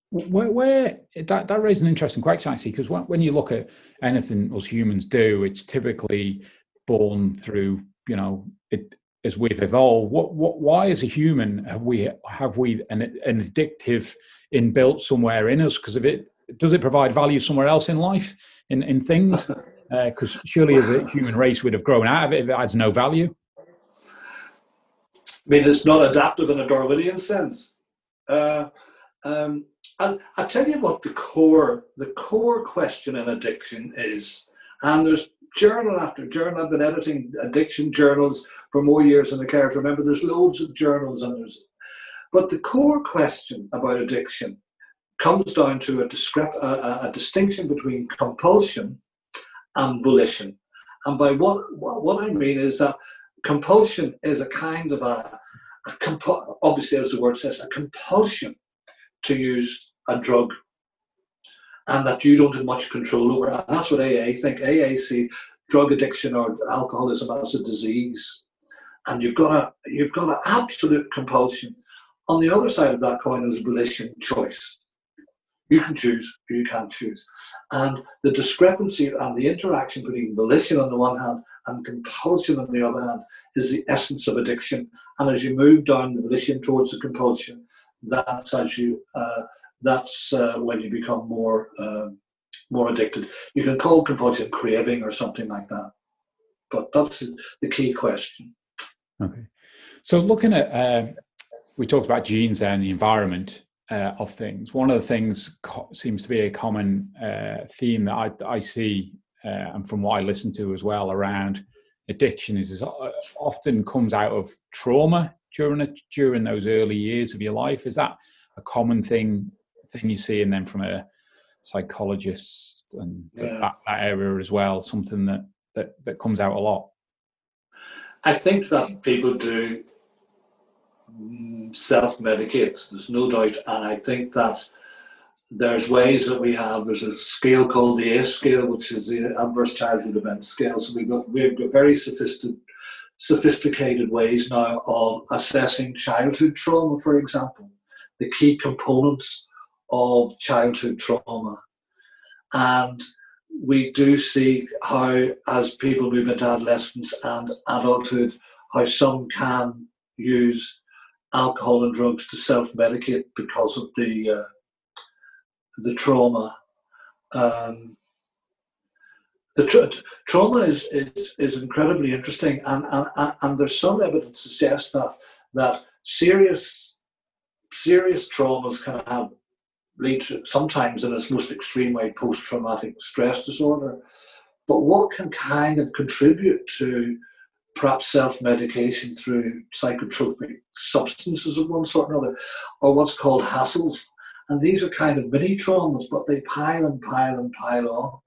Where, where that that raises an interesting question actually, because when, when you look at anything us humans do, it's typically born through you know it as we've evolved. What what why as a human have we have we an, an addictive inbuilt somewhere in us? Because if it does it provide value somewhere else in life in in things? Because uh, surely as a human race we'd have grown out of it if it adds no value. I mean, it's not adaptive in a Darwinian sense. Uh, um, and I tell you what the core, the core question in addiction is, and there's journal after journal. I've been editing addiction journals for more years than I care to remember. There's loads of journals and there's, But the core question about addiction comes down to a, discrep- a, a distinction between compulsion and volition. And by what, what I mean is that compulsion is a kind of a, a compu- obviously, as the word says, a compulsion to use a drug and that you don't have much control over. And that's what AA think. AA see drug addiction or alcoholism as a disease. And you've got a you've got an absolute compulsion. On the other side of that coin is volition choice. You can choose or you can't choose. And the discrepancy and the interaction between volition on the one hand and compulsion on the other hand is the essence of addiction. And as you move down the volition towards the compulsion, that's as you uh, that's uh, when you become more uh, more addicted. You can call compulsion craving or something like that, but that's the key question. Okay, so looking at uh, we talked about genes and the environment uh, of things. One of the things co- seems to be a common uh, theme that I, I see, uh, and from what I listen to as well around addiction, is, is often comes out of trauma during a, during those early years of your life. Is that a common thing thing you see, and then from a psychologist and yeah. that, that area as well, something that, that that comes out a lot. I think that people do mm, self-medicate. There's no doubt, and I think that there's ways that we have. There's a scale called the ACE scale, which is the Adverse Childhood Event Scale. So we've got we've got very sophisticated sophisticated ways now of assessing childhood trauma, for example, the key components of childhood trauma. And we do see how, as people move into adolescence and adulthood, how some can use alcohol and drugs to self-medicate because of the uh, the trauma. Um, the tra- trauma is, is is incredibly interesting, and, and and there's some evidence to suggest that that serious serious traumas can have lead to sometimes in its most extreme way post-traumatic stress disorder. But what can kind of contribute to perhaps self-medication through psychotropic substances of one sort or another, or what's called hassles. And these are kind of mini traumas, but they pile and pile and pile on.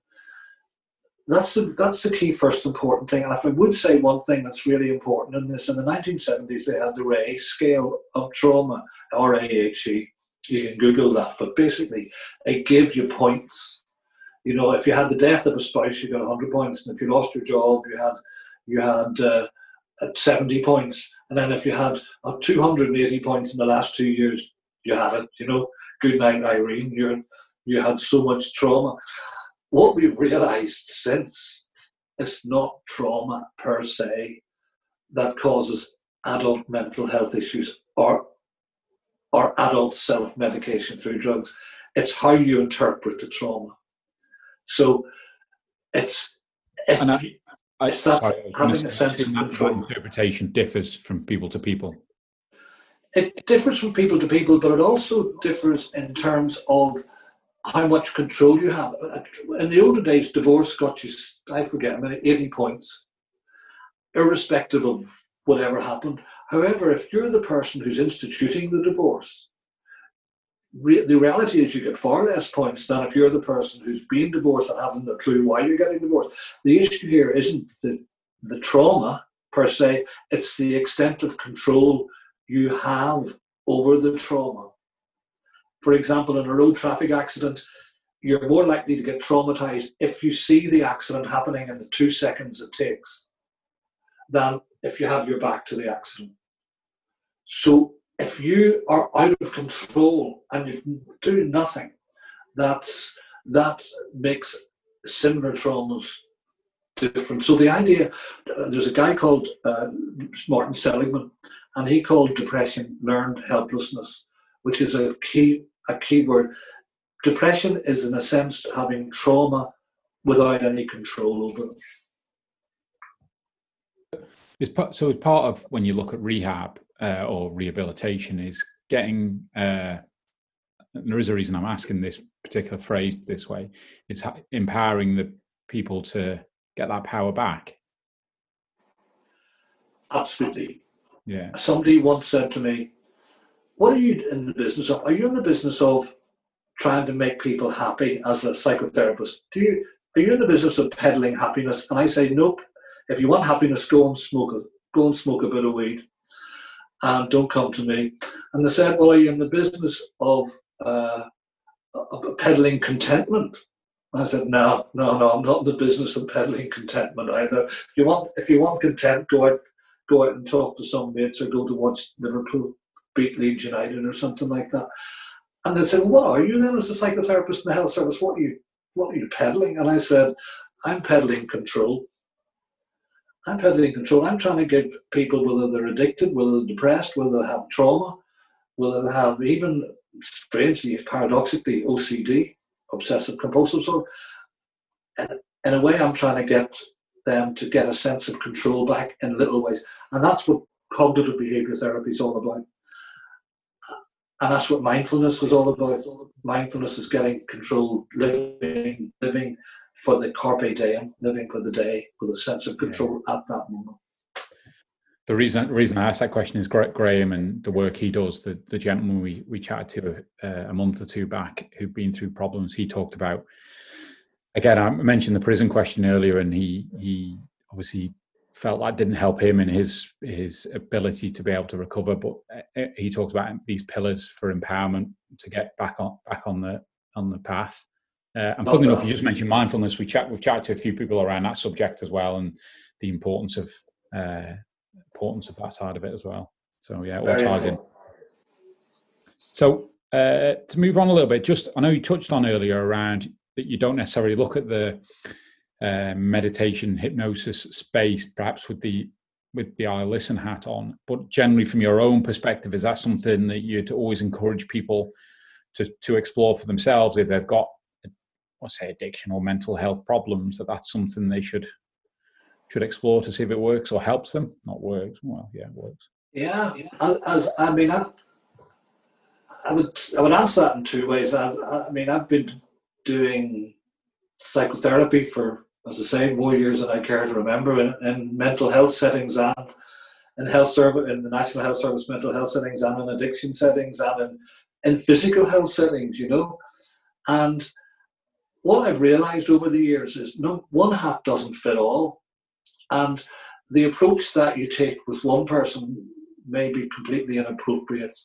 That's the, that's the key first important thing. And if I would say one thing that's really important in this, in the 1970s, they had the Rahe scale of trauma, or AHE, you can Google that. But basically, it gave you points. You know, if you had the death of a spouse, you got 100 points, and if you lost your job, you had you had uh, 70 points, and then if you had uh, 280 points in the last two years, you had it. You know, good night, Irene. You you had so much trauma. What we've realised since is not trauma per se that causes adult mental health issues or or adult self medication through drugs. It's how you interpret the trauma. So it's if, and I, I, sorry, having a sense of control. interpretation differs from people to people. It differs from people to people, but it also differs in terms of how much control you have. Uh, in the older days, divorce got you, I forget, I mean, 80 points, irrespective of whatever happened. However, if you're the person who's instituting the divorce, re- the reality is you get far less points than if you're the person who's been divorced and having the clue why you're getting divorced. The issue here isn't the, the trauma per se, it's the extent of control you have over the trauma. For example, in a road traffic accident, you're more likely to get traumatized if you see the accident happening in the two seconds it takes than if you have your back to the accident. So if you are out of control and you do nothing, that's that makes similar traumas different. So the idea, uh, there's a guy called uh, Martin Seligman, and he called depression learned helplessness, which is a key a key word. Depression is, in a sense, having trauma without any control over it. It's part, so it's part of when you look at rehab uh, or rehabilitation is getting uh, there is a reason i'm asking this particular phrase this way it's empowering the people to get that power back absolutely yeah somebody once said to me what are you in the business of? Are you in the business of trying to make people happy as a psychotherapist? Do you are you in the business of peddling happiness? And I say, nope. If you want happiness, go and smoke a Go and smoke a bit of weed, and don't come to me. And they said, well, are you in the business of, uh, of peddling contentment? I said, no, no, no, I'm not in the business of peddling contentment either. If you want, if you want content, go out, go out and talk to some mates, or go to watch Liverpool beat Leeds United or something like that. And they said, well, are you then as a psychotherapist in the health service? What are you, what are you peddling? And I said, I'm peddling control. I'm peddling control. I'm trying to get people, whether they're addicted, whether they're depressed, whether they have trauma, whether they have even, strangely, paradoxically, OCD, obsessive compulsive disorder. In a way, I'm trying to get them to get a sense of control back in little ways. And that's what cognitive behavior therapy is all about. And that's what mindfulness is all about. Mindfulness is getting control, living, living for the carpe diem, living for the day with a sense of control yeah. at that moment. The reason reason I asked that question is Graham and the work he does. The the gentleman we we chatted to uh, a month or two back who'd been through problems. He talked about again. I mentioned the prison question earlier, and he he obviously felt that didn't help him in his his ability to be able to recover. But uh, he talks about these pillars for empowerment to get back on back on the on the path. Uh, and funny enough, you just mentioned mindfulness. We chat, we've chatted to a few people around that subject as well, and the importance of uh, importance of that side of it as well. So yeah, all ties in. So uh, to move on a little bit, just I know you touched on earlier around that you don't necessarily look at the uh, meditation hypnosis space, perhaps with the with the Isle Listen hat on, but generally from your own perspective, is that something that you'd always encourage people to to explore for themselves if they've got let's say addiction or mental health problems that that's something they should should explore to see if it works or helps them. Not works. Well yeah it works. Yeah as i mean i, I would i would answer that in two ways. I, I mean i've been doing psychotherapy for as i say more years than i care to remember in, in mental health settings and in health service in the national health service mental health settings and in addiction settings and in, in physical health settings you know? And what I've realized over the years is no one hat doesn't fit all. And the approach that you take with one person may be completely inappropriate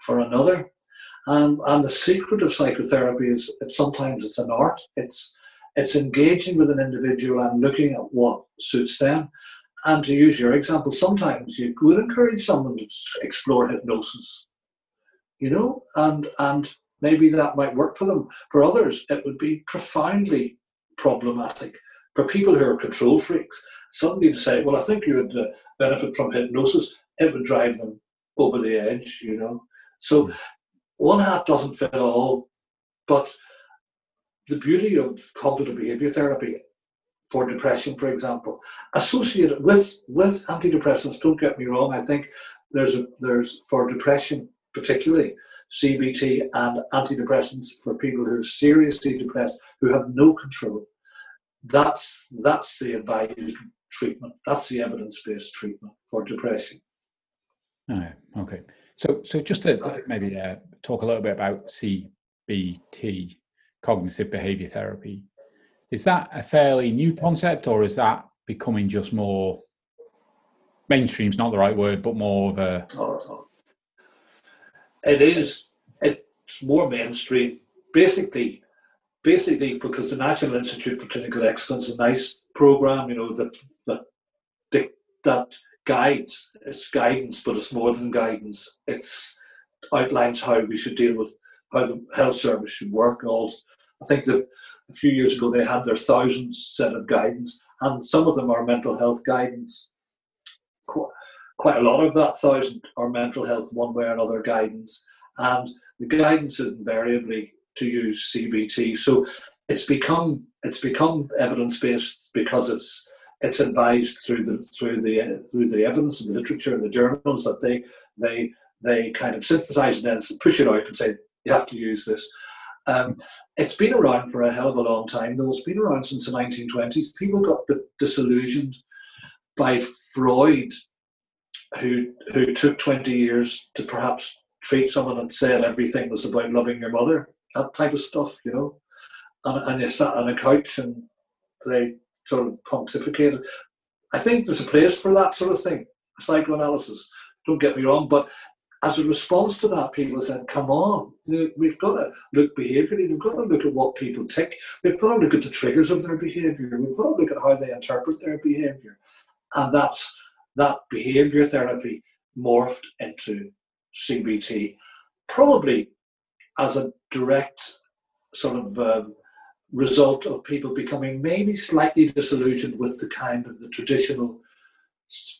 for another. And, and the secret of psychotherapy is that sometimes it's an art. It's it's engaging with an individual and looking at what suits them. And to use your example, sometimes you would encourage someone to explore hypnosis, you know, and and maybe that might work for them. For others, it would be profoundly problematic. For people who are control freaks, suddenly to say, well, I think you would uh, benefit from hypnosis, it would drive them over the edge, you know. So one hat doesn't fit all, but the beauty of cognitive behavior therapy for depression, for example, associated with with antidepressants. Don't get me wrong. I think there's a there's for depression particularly CBT and antidepressants for people who are seriously depressed, who have no control. That's, that's the advised treatment. That's the evidence-based treatment for depression. Oh, okay. So, so just to maybe uh, talk a little bit about CBT, cognitive behavior therapy. Is that a fairly new concept, or is that becoming just more mainstream's not the right word, but more of a oh, it is it's more mainstream. Basically, basically because the National Institute for Clinical Excellence is a NICE program, you know, that that that guides. It's guidance, but it's more than guidance. It's outlines how we should deal with how the health service should work. All I think that a few years ago they had their thousands set of guidance, and some of them are mental health guidance quite a lot of that thousand are mental health one way or another guidance. And the guidance is invariably to use CBT. So it's become it's become evidence based because it's it's advised through the through the through the evidence and the literature and the journals that they they they kind of synthesize and then push it out and say you have to use this. Um, it's been around for a hell of a long time, though. It's been around since the 1920s. People got disillusioned by Freud who who took 20 years to perhaps treat someone and said everything was about loving your mother, that type of stuff, you know. And, and you sat on a couch and they sort of pontificated. I think there's a place for that sort of thing, psychoanalysis. Don't get me wrong, but as a response to that, people said, come on, we've got to look behaviourally, we've got to look at what people tick, we've got to look at the triggers of their behaviour, we've got to look at how they interpret their behaviour. And that's that behaviour therapy morphed into CBT, probably as a direct sort of um, result of people becoming maybe slightly disillusioned with the kind of the traditional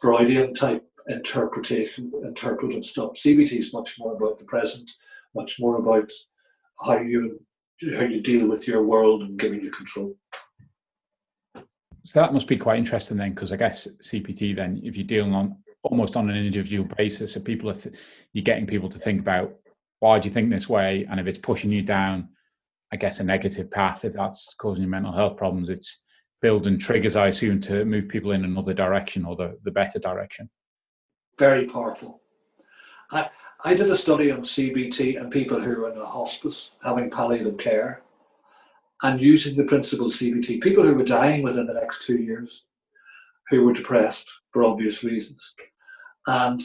Freudian type interpretation, interpretive stuff. CBT is much more about the present, much more about how you how you deal with your world and giving you control. So that must be quite interesting then, because I guess CBT then, if you're dealing on almost on an individual basis, so people are th- you're getting people to think about why do you think this way, and if it's pushing you down, I guess a negative path, if that's causing you mental health problems, it's building triggers, I assume, to move people in another direction or the, the better direction. Very powerful. I, I did a study on CBT and people who are in a hospice having palliative care and using the principle CBT, people who were dying within the next two years, who were depressed for obvious reasons. And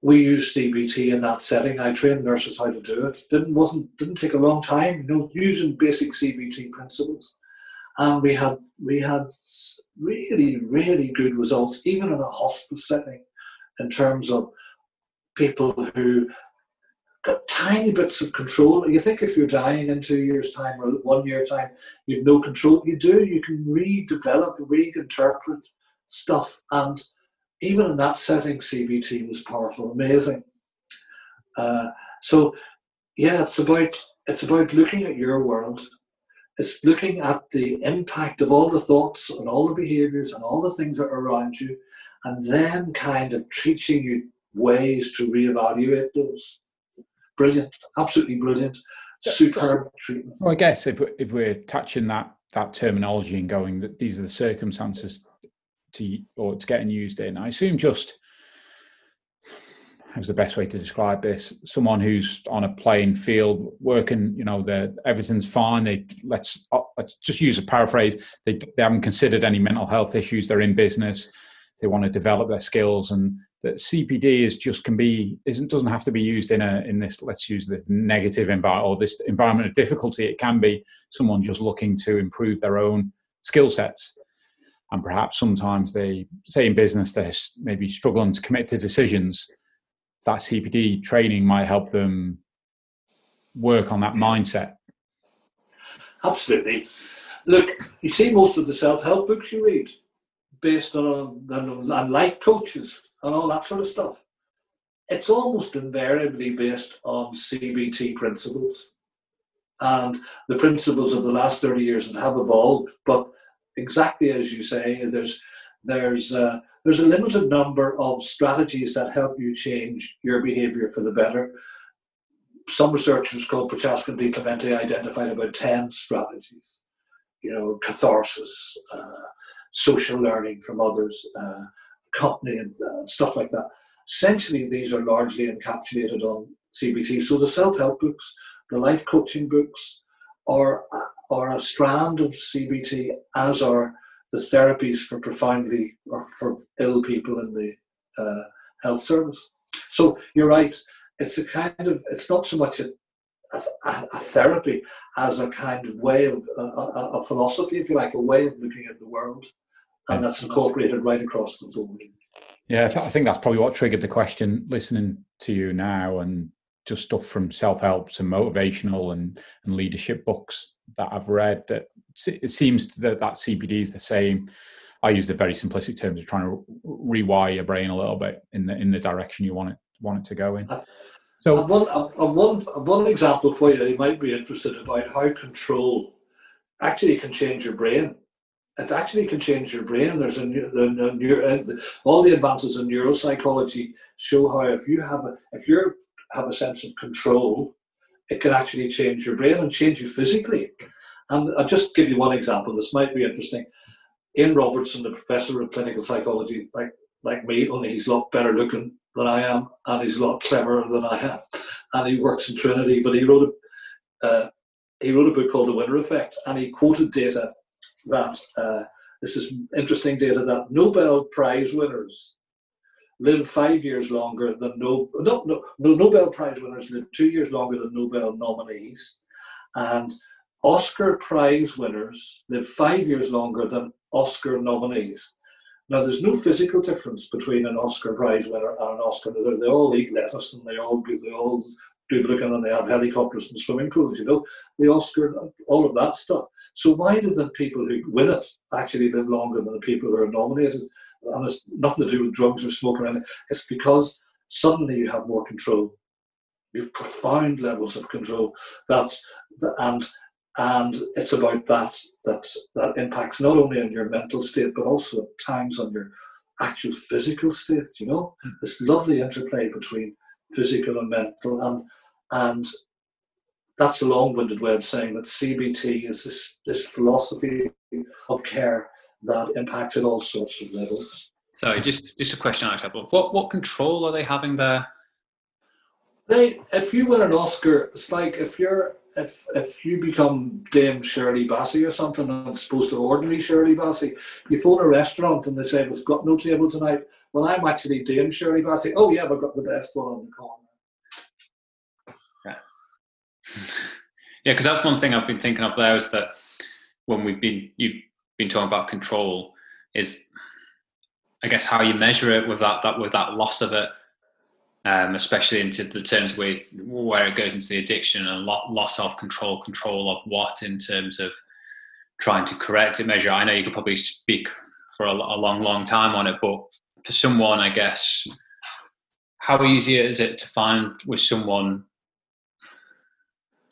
we used CBT in that setting. I trained nurses how to do it. Didn't wasn't didn't take a long time, you know, using basic CBT principles. And we had we had really, really good results, even in a hospice setting in terms of people who tiny bits of control. You think if you're dying in two years' time or one year time, you've no control. You do. You can redevelop, reinterpret stuff, and even in that setting, CBT was powerful, amazing. Uh, so, yeah, it's about it's about looking at your world. It's looking at the impact of all the thoughts and all the behaviors and all the things that are around you, and then kind of teaching you ways to reevaluate those. Brilliant, absolutely brilliant, superb treatment. Well, I guess if if we're touching that that terminology and going that these are the circumstances to or it's getting used in, I assume just how's the best way to describe this? Someone who's on a playing field, working, you know, the everything's fine. They let's uh, let's just use a paraphrase. They they haven't considered any mental health issues. They're in business they want to develop their skills and that CBT is just can be isn't doesn't have to be used in a in this let's use the negative environment or this environment of difficulty. It can be someone just looking to improve their own skill sets, and perhaps sometimes they say in business they're maybe struggling to commit to decisions. That CBT training might help them work on that mindset. Absolutely. Look, you see most of the self help books you read based on, on, on life coaches and all that sort of stuff. It's almost invariably based on CBT principles. And the principles of the last 30 years that have evolved, but exactly as you say, there's there's uh, there's a limited number of strategies that help you change your behavior for the better. Some researchers called Prochaska and DiClemente identified about 10 strategies. You know, catharsis, uh, social learning from others, uh, company and uh, stuff like that. Essentially, these are largely encapsulated on CBT. So the self-help books, the life coaching books, are are a strand of CBT, as are the therapies for profoundly or for ill people in the uh, health service. So you're right. It's a kind of it's not so much a, a, a therapy as a kind of way of a, a, philosophy, if you like, a way of looking at the world and that's incorporated right across the board. Yeah, I, th- I think that's probably what triggered the question. Listening to you now, and just stuff from self-help, some motivational and, and leadership books that I've read. That it seems that that CBT is the same. I use the very simplistic terms of trying to rewire your brain a little bit in the in the direction you want it want it to go in. So, one, one, one example for you, you might be interested about how control actually can change your brain it actually can change your brain. There's a, the, the, uh, all the advances in neuropsychology show how if you have a if you have a sense of control, it can actually change your brain and change you physically. And I'll just give you one example. This might be interesting. Ian Robertson, the professor of clinical psychology, like like me, only he's a lot better looking than I am, and he's a lot cleverer than I am, and he works in Trinity. But he wrote a uh, he wrote a book called The Winner Effect, and he quoted data that uh, this is interesting data that Nobel Prize winners live five years longer than no, no, no, no Nobel Prize winners live two years longer than Nobel nominees, and Oscar Prize winners live five years longer than Oscar nominees. Now, there's no physical difference between an Oscar Prize winner and an Oscar. They, they all eat lettuce and they all they all do looking and they have helicopters and swimming pools. You know, the Oscar, all of that stuff. So why do the people who win it actually live longer than the people who are nominated? And it's nothing to do with drugs or smoking. Or it's because suddenly you have more control. You have profound levels of control. That and and it's about that that that impacts not only on your mental state but also at times on your actual physical state you know mm. this lovely interplay between physical and mental and and that's a long-winded way of saying that cbt is this, this philosophy of care that impacts at all sorts of levels. Sorry just just a question on example what what control are they having there? They if you win an oscar it's like if you're if if you become Dame Shirley Bassey or something and supposed to ordinary Shirley Bassey, you phone a restaurant and they say we've got no table tonight. Well, I'm actually Dame Shirley Bassey. Oh yeah, we've got the best one on the corner. Yeah, yeah, because that's one thing I've been thinking of there is that when we've been you've been talking about control is I guess how you measure it with that that with that loss of it um, especially into the terms where where it goes into the addiction and loss of control, control of what in terms of trying to correct it, measure. I know you could probably speak for a, a long, long time on it, but for someone, I guess, how easy is it to find with someone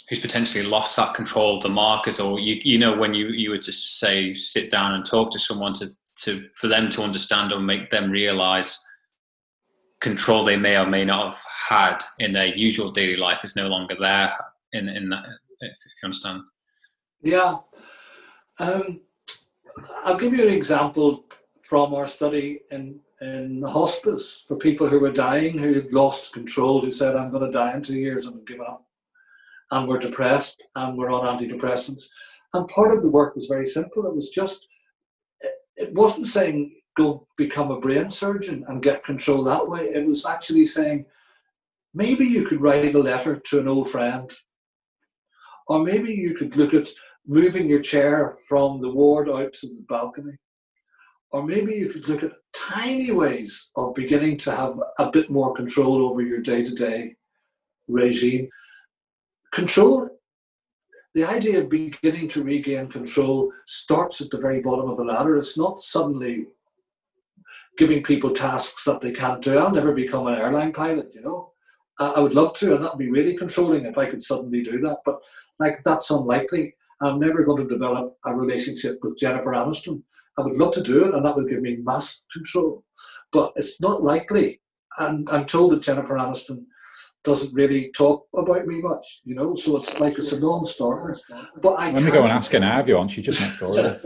who's potentially lost that control of the markers, or you, you know, when you you were to say sit down and talk to someone to to for them to understand or make them realize control they may or may not have had in their usual daily life is no longer there in in that if you understand. Yeah. Um, i'll give you an example from our study in in hospice for people who were dying who had lost control who said i'm going to die in two years and give up. And were depressed and were on antidepressants. And part of the work was very simple. It was just it wasn't saying go become a brain surgeon and get control that way. It was actually saying, maybe you could write a letter to an old friend, or maybe you could look at moving your chair from the ward out to the balcony, or maybe you could look at tiny ways of beginning to have a bit more control over your day to day regime. Control the idea of beginning to regain control starts at the very bottom of the ladder. It's not suddenly giving people tasks that they can't do. I'll never become an airline pilot, you know. I would love to, and that'd be really controlling if I could suddenly do that. But like that's unlikely. I'm never going to develop a relationship with Jennifer Aniston. I would love to do it, and that would give me mass control. But it's not likely. And I'm told that Jennifer Aniston doesn't really talk about me much, you know. So it's like it's a non-starter. But I let me go and ask her now if you want. She just not sure.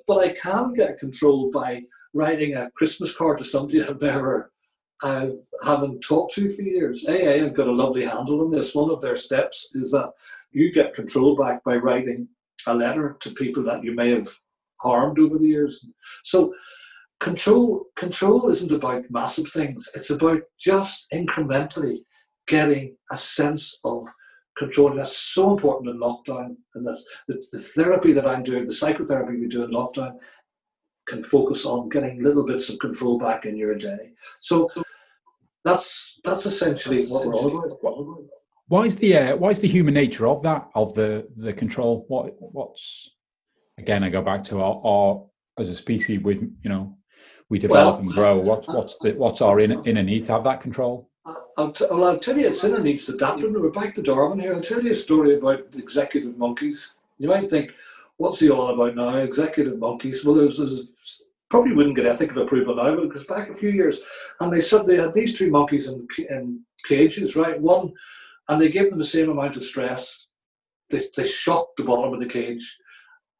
but I can get controlled by writing a Christmas card to somebody I've never I haven't talked to for years. AA have got a lovely handle on this. One of their steps is that you get control back by writing a letter to people that you may have harmed over the years. So control control isn't about massive things. It's about just incrementally getting a sense of control. That's so important in lockdown. And that's the, the therapy that I'm doing, the psychotherapy we do in lockdown, can focus on getting little bits of control back in your day. So that's that's essentially that's what essentially we're all about. Why is the uh, why is the human nature of that of the the control? What what's again? I go back to our, our as a species, we you know we develop well, and grow. What's what's the what's our inner, inner need to have that control? I'll, t- well, I'll tell you, it's inner needs adaptive. We're back to Darwin here. I'll tell you a story about executive monkeys. You might think, what's he all about now? Executive monkeys. Well, there's, there's probably wouldn't get ethical approval now, but goes back a few years. And they said they had these two monkeys in, in cages, right? One, and they gave them the same amount of stress. They, they shocked the bottom of the cage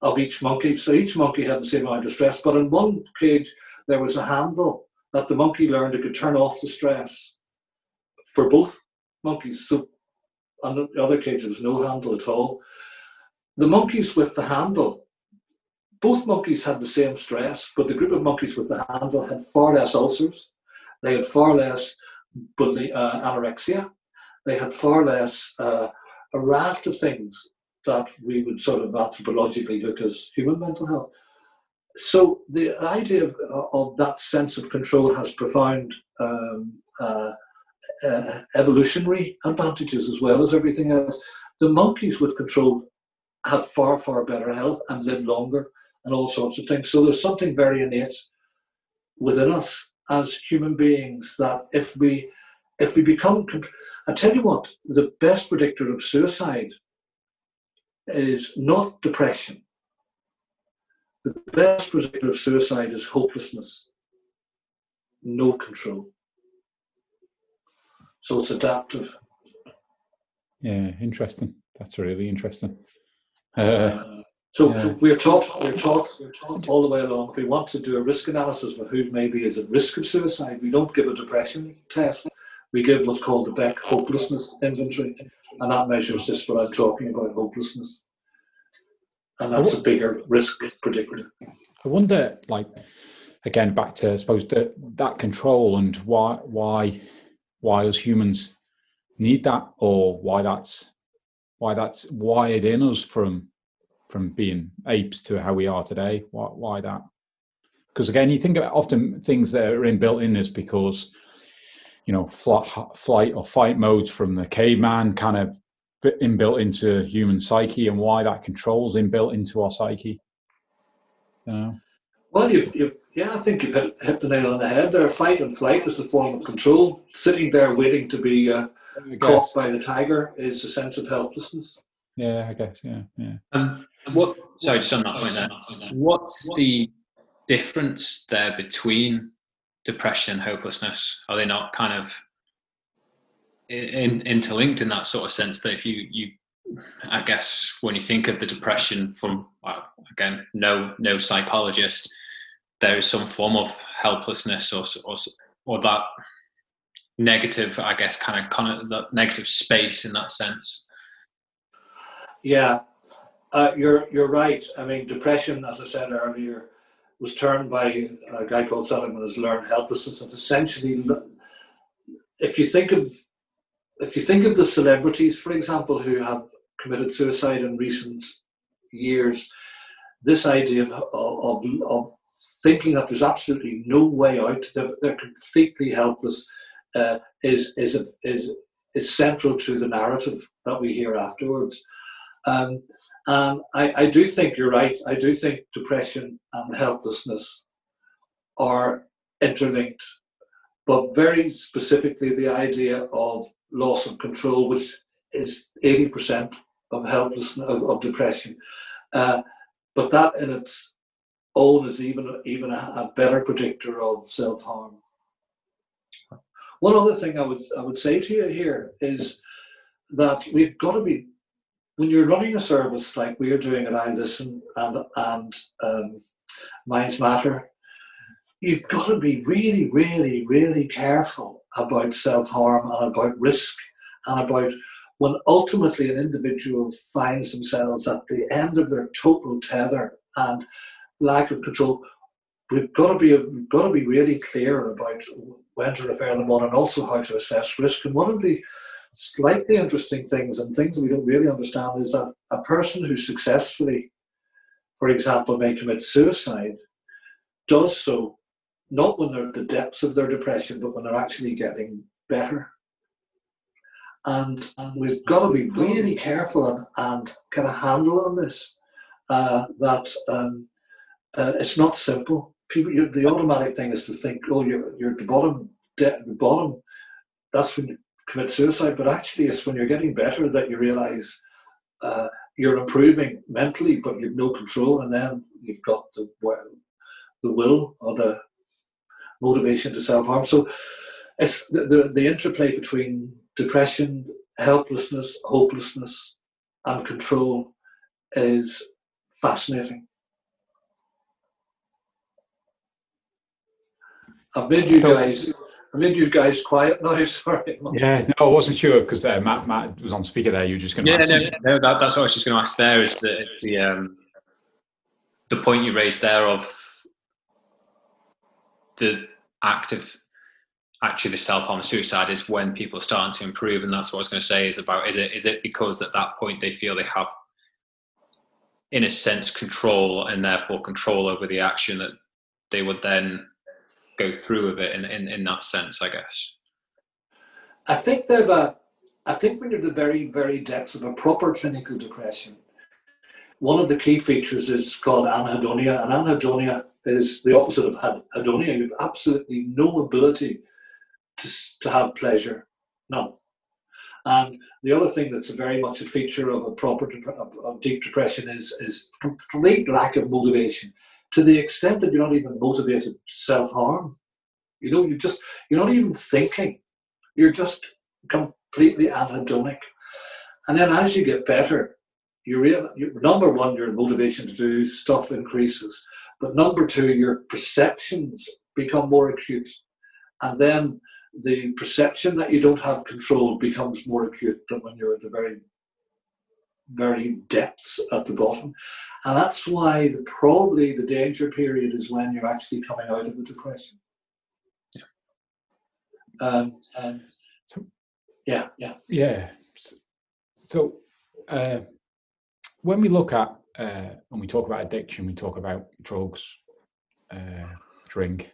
of each monkey. So each monkey had the same amount of stress. But in one cage, there was a handle that the monkey learned it could turn off the stress for both monkeys. So on the other cage, there was no handle at all. The monkeys with the handle, both monkeys had the same stress, but the group of monkeys with the handle had far less ulcers. They had far less uh, anorexia. They had far less uh, a raft of things that we would sort of anthropologically look as human mental health. So the idea of, of that sense of control has profound um, uh, uh, evolutionary advantages as well as everything else. The monkeys with control had far, far better health and lived longer and all sorts of things. So there's something very innate within us as human beings that if we if we become I tell you what, the best predictor of suicide is not depression. The best predictor of suicide is hopelessness, no control. So it's adaptive. Yeah, interesting. That's really interesting. Uh, so, yeah. so, we're taught, we're taught, we're taught all the way along. If we want to do a risk analysis for who maybe is at risk of suicide, we don't give a depression test. We give what's called the Beck hopelessness inventory, and that measures just what I'm talking about, hopelessness. And that's a bigger risk predictor. I wonder, like, again, back to I suppose that that control and why why why us humans need that or why that's why that's wired in us from from being apes to how we are today why, why that because again you think about often things that are inbuilt in us because you know flight or fight modes from the caveman kind of inbuilt into human psyche and why that controls inbuilt into our psyche you know well, you, you, yeah, I think you've hit, hit, the nail on the head there. Fight and flight is a form of control. Sitting there waiting to be uh, caught by the tiger is a sense of helplessness. Yeah, I guess. Yeah, yeah. Um, what? Sorry, just on that point there. What's the difference there between depression and hopelessness? Are they not kind of in, interlinked in that sort of sense that if you you I guess when you think of the depression from well, again no no psychologist there is some form of helplessness or, or, or that negative, I guess, kind of, kind of negative space in that sense. Yeah, uh, you're you're right. I mean, depression, as I said earlier, was termed by a guy called Seligman as learned helplessness. It's essentially, if you think of if you think of the celebrities, for example, who have committed suicide in recent years, this idea of, of, of thinking that there's absolutely no way out, they're, they're completely helpless, uh, is, is, a, is, is central to the narrative that we hear afterwards. Um, and I, I do think you're right. I do think depression and helplessness are interlinked, but very specifically the idea of loss of control, which is 80% of helplessness, of, of depression. Uh, but that in its own is even even a, a better predictor of self harm. One other thing I would I would say to you here is that we've got to be when you're running a service like we are doing at Isle Listen and and um, Minds Matter, you've got to be really, really, really careful about self harm and about risk and about when ultimately an individual finds themselves at the end of their total tether and lack of control, we've got to be we've got to be really clear about when to refer them on and also how to assess risk. And one of the slightly interesting things and things that we don't really understand is that a person who successfully, for example, may commit suicide, does so not when they're at the depths of their depression, but when they're actually getting better. And, and we've got to be really careful and, and get a handle on this. Uh, that um, uh, it's not simple. People, the automatic thing is to think, oh, you're, you're at the bottom, de- the bottom. That's when you commit suicide. But actually, it's when you're getting better that you realize uh, you're improving mentally, but you've no control, and then you've got the the will or the motivation to self harm. So it's the, the, the interplay between depression, helplessness, hopelessness, and control is fascinating. I've made you so, guys. I made you guys quiet now. Sorry. Yeah, no, I wasn't sure because uh, Matt Matt was on speaker there. You were just going to. Yeah, no, no, that, that's what I was just going to ask. There is the the um, the point you raised there of the act of actually the self-harm suicide is when people are starting to improve and that's what i was going to say is about is it is it because at that point they feel they have in a sense control and therefore control over the action that they would then go through with it in, in, in that sense i guess i think they've uh, i think when you're at the very very depths of a proper clinical depression one of the key features is called anhedonia and anhedonia is the opposite of hedonia you have absolutely no ability to, to have pleasure. None. And the other thing that's very much a feature of a proper of, of deep depression is is complete lack of motivation, to the extent that you're not even motivated to self harm. You know, you just you're not even thinking. You're just completely anhedonic. And then as you get better, you real number one, your motivation to do stuff increases, but number two, your perceptions become more acute, and then the perception that you don't have control becomes more acute than when you're at the very very depths at the bottom. And that's why the, probably the danger period is when you're actually coming out of the depression. Yeah. Um, and so, yeah yeah. Yeah. So uh, when we look at uh, when we talk about addiction we talk about drugs uh, drink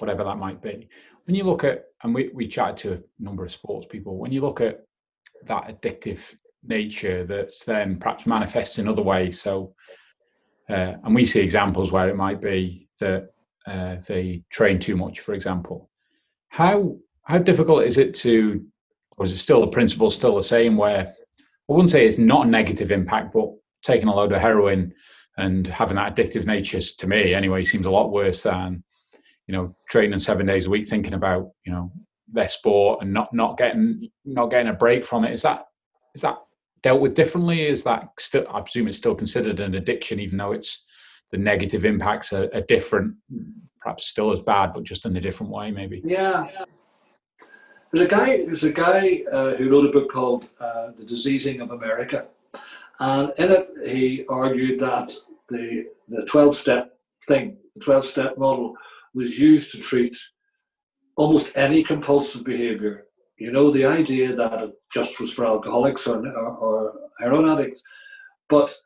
whatever that might be. When you look at, and we, we chatted to a number of sports people, when you look at that addictive nature that's then perhaps manifests in other ways. So, uh, and we see examples where it might be that uh, they train too much, for example. How how difficult is it to, or is it still the principle still the same? Where I wouldn't say it's not a negative impact, but taking a load of heroin and having that addictive nature to me anyway seems a lot worse than you know training seven days a week thinking about you know their sport and not not getting not getting a break from it is that is that dealt with differently? Is that still i presume it's still considered an addiction even though it's the negative impacts are, are different perhaps still as bad but just in a different way maybe? Yeah. There's a guy there's a guy uh, who wrote a book called uh, the diseasing of america. And in it he argued that the the 12 step thing the 12 step model was used to treat almost any compulsive behavior. You know, the idea that it just was for alcoholics or, or, or heroin addicts. But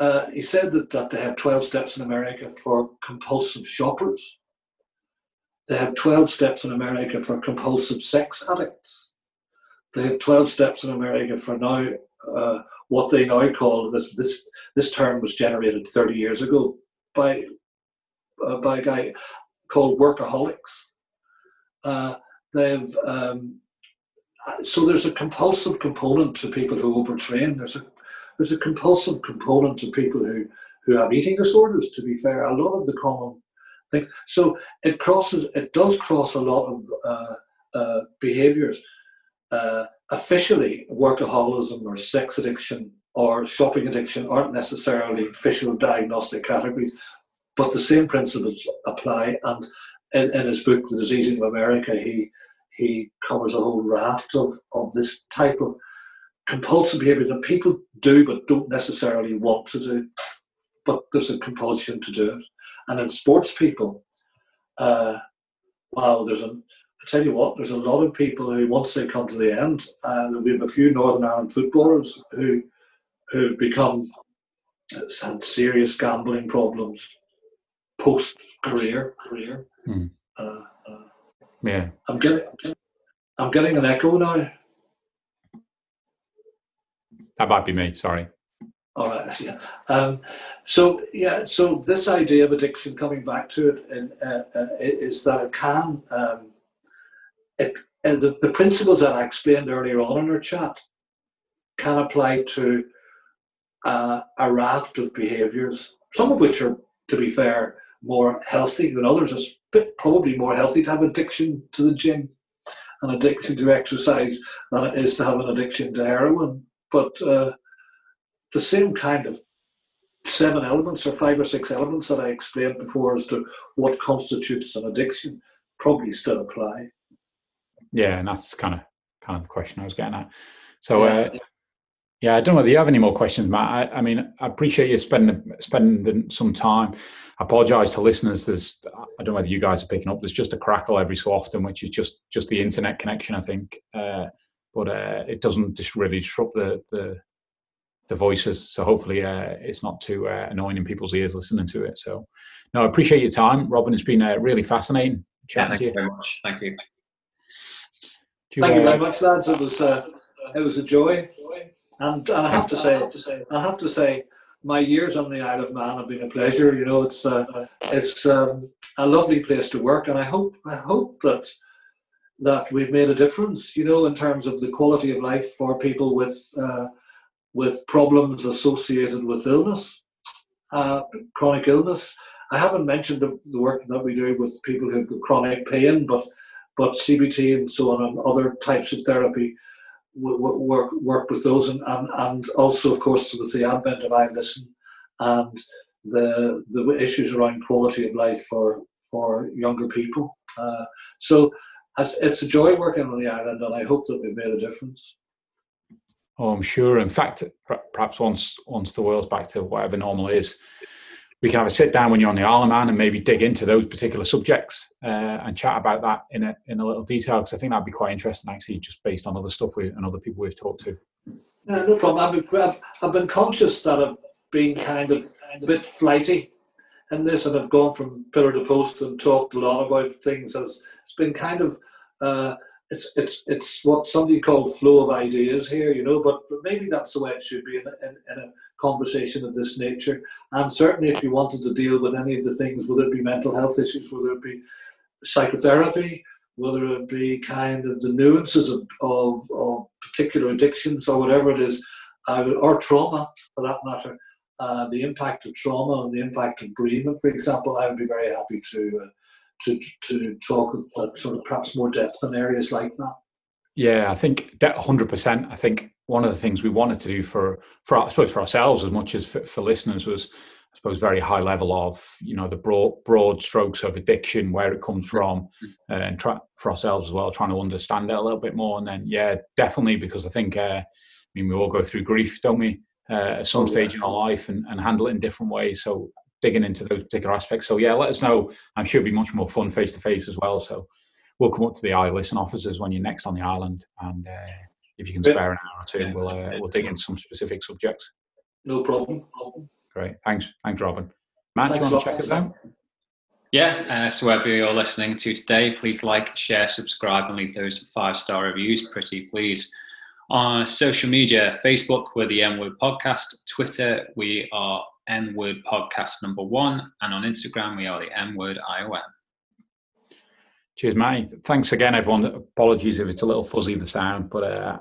uh, he said that, that they have 12 steps in America for compulsive shoppers. They have 12 steps in America for compulsive sex addicts. They have 12 steps in America for now uh, what they now call this, this. This term was generated 30 years ago by uh, by a guy called Workaholics. Uh, they've um, so there's a compulsive component to people who overtrain. There's a there's a compulsive component to people who who have eating disorders. To be fair, a lot of the common thing. So it crosses. It does cross a lot of uh, uh, behaviors. Uh, officially, workaholism or sex addiction or shopping addiction aren't necessarily official diagnostic categories, but the same principles apply. And in, in his book, The Diseasing of America, he he covers a whole raft of, of this type of compulsive behavior that people do but don't necessarily want to do. But there's a compulsion to do it. And in sports people, uh, wow, there's a I tell you what, there's a lot of people who once they come to the end, uh, there'll be a few Northern Ireland footballers who who become had serious gambling problems post career career. Uh, uh, yeah, I'm getting, I'm getting an echo now. That might be me. Sorry. All right. Yeah. Um, so yeah. So this idea of addiction, coming back to it, and, uh, uh, is that it can. Um, it, uh, the, the principles that I explained earlier on in our chat can apply to uh, a raft of behaviours, some of which are, to be fair, more healthy than others. It's probably more healthy to have addiction to the gym, an addiction to exercise, than it is to have an addiction to heroin. But uh, the same kind of seven elements or five or six elements that I explained before as to what constitutes an addiction probably still apply. Yeah, and that's kind of kind of the question I was getting at. So, yeah, uh, yeah I don't know whether you have any more questions, Matt. I, I mean, I appreciate you spending spending some time. I apologise to listeners. There's, I don't know whether you guys are picking up. There's just a crackle every so often, which is just just the internet connection, I think. Uh, but uh, it doesn't just really disrupt the the, the voices. So hopefully, uh, it's not too uh, annoying in people's ears listening to it. So, no, I appreciate your time, Robin. It's been uh, really fascinating. Yeah, thank you. you very much. Thank you. you thank you very much, lads. It was it was a joy. And I have to say, I have to say, my years on the Isle of Man have been a pleasure. You know, it's uh, it's um, a lovely place to work, and I hope I hope that that we've made a difference. You know, in terms of the quality of life for people with uh, with problems associated with illness, uh, chronic illness. I haven't mentioned the, the work that we do with people who have chronic pain, but but CBT and so on and other types of therapy work work with those, and, and, and also, of course, with the advent of Isle Listen and the the issues around quality of life for for younger people. Uh, so it's a joy working on the island, and I hope that we've made a difference. Oh, I'm sure. In fact, perhaps once once the world's back to whatever normal is, we can have a sit down when you're on the Isle of Man and maybe dig into those particular subjects uh, and chat about that in a in a little detail because I think that'd be quite interesting actually, just based on other stuff we and other people we've talked to. Yeah, no problem. I've I've, been conscious that I've been kind of a bit flighty in this, and I've gone from pillar to post and talked a lot about things. As it's been kind of uh, it's it's it's what somebody called flow of ideas here, you know. But, but maybe that's the way it should be in, in, in, a conversation of this nature. And certainly, if you wanted to deal with any of the things, whether it be mental health issues, whether it be psychotherapy, whether it be kind of the nuances of of, of particular addictions or whatever it is, uh, or trauma for that matter. Uh, the impact of trauma and the impact of bereavement, for example, I would be very happy to uh, to to talk at sort of perhaps more depth in areas like that. Yeah, I think that hundred percent. I think one of the things we wanted to do for for I suppose for ourselves as much as for, for listeners was I suppose very high level of you know the broad broad strokes of addiction, where it comes from, uh, and try, for ourselves as well, trying to understand it a little bit more. And then yeah, definitely because I think uh, I mean we all go through grief, don't we? Uh, at some oh, stage yeah. in our life and, and handle it in different ways. So digging into those particular aspects. So yeah, let us know. I'm sure it'll be much more fun face to face as well. So we'll come up to the Isle Listen offices when you're next on the island, and uh, if you can spare an hour or two, we'll uh, we'll dig into some specific subjects. No problem. Great. Thanks. Thanks, Robin. Matt, Thanks do you want to check us out? Yeah, uh, so wherever you're listening to today, please like, share, subscribe, and leave those five star reviews, pretty please. On social media, Facebook, we're the M Word Podcast. Twitter, we are M Word Podcast number one. And on Instagram, we are the M Word IOM. Cheers, Matty. Thanks again, everyone. Apologies if it's a little fuzzy, the sound, but uh,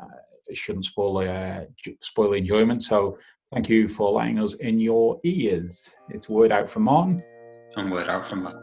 it shouldn't spoil the, uh, spoil the enjoyment. So thank you for letting us in your ears. It's word out from on, And word out from Matt.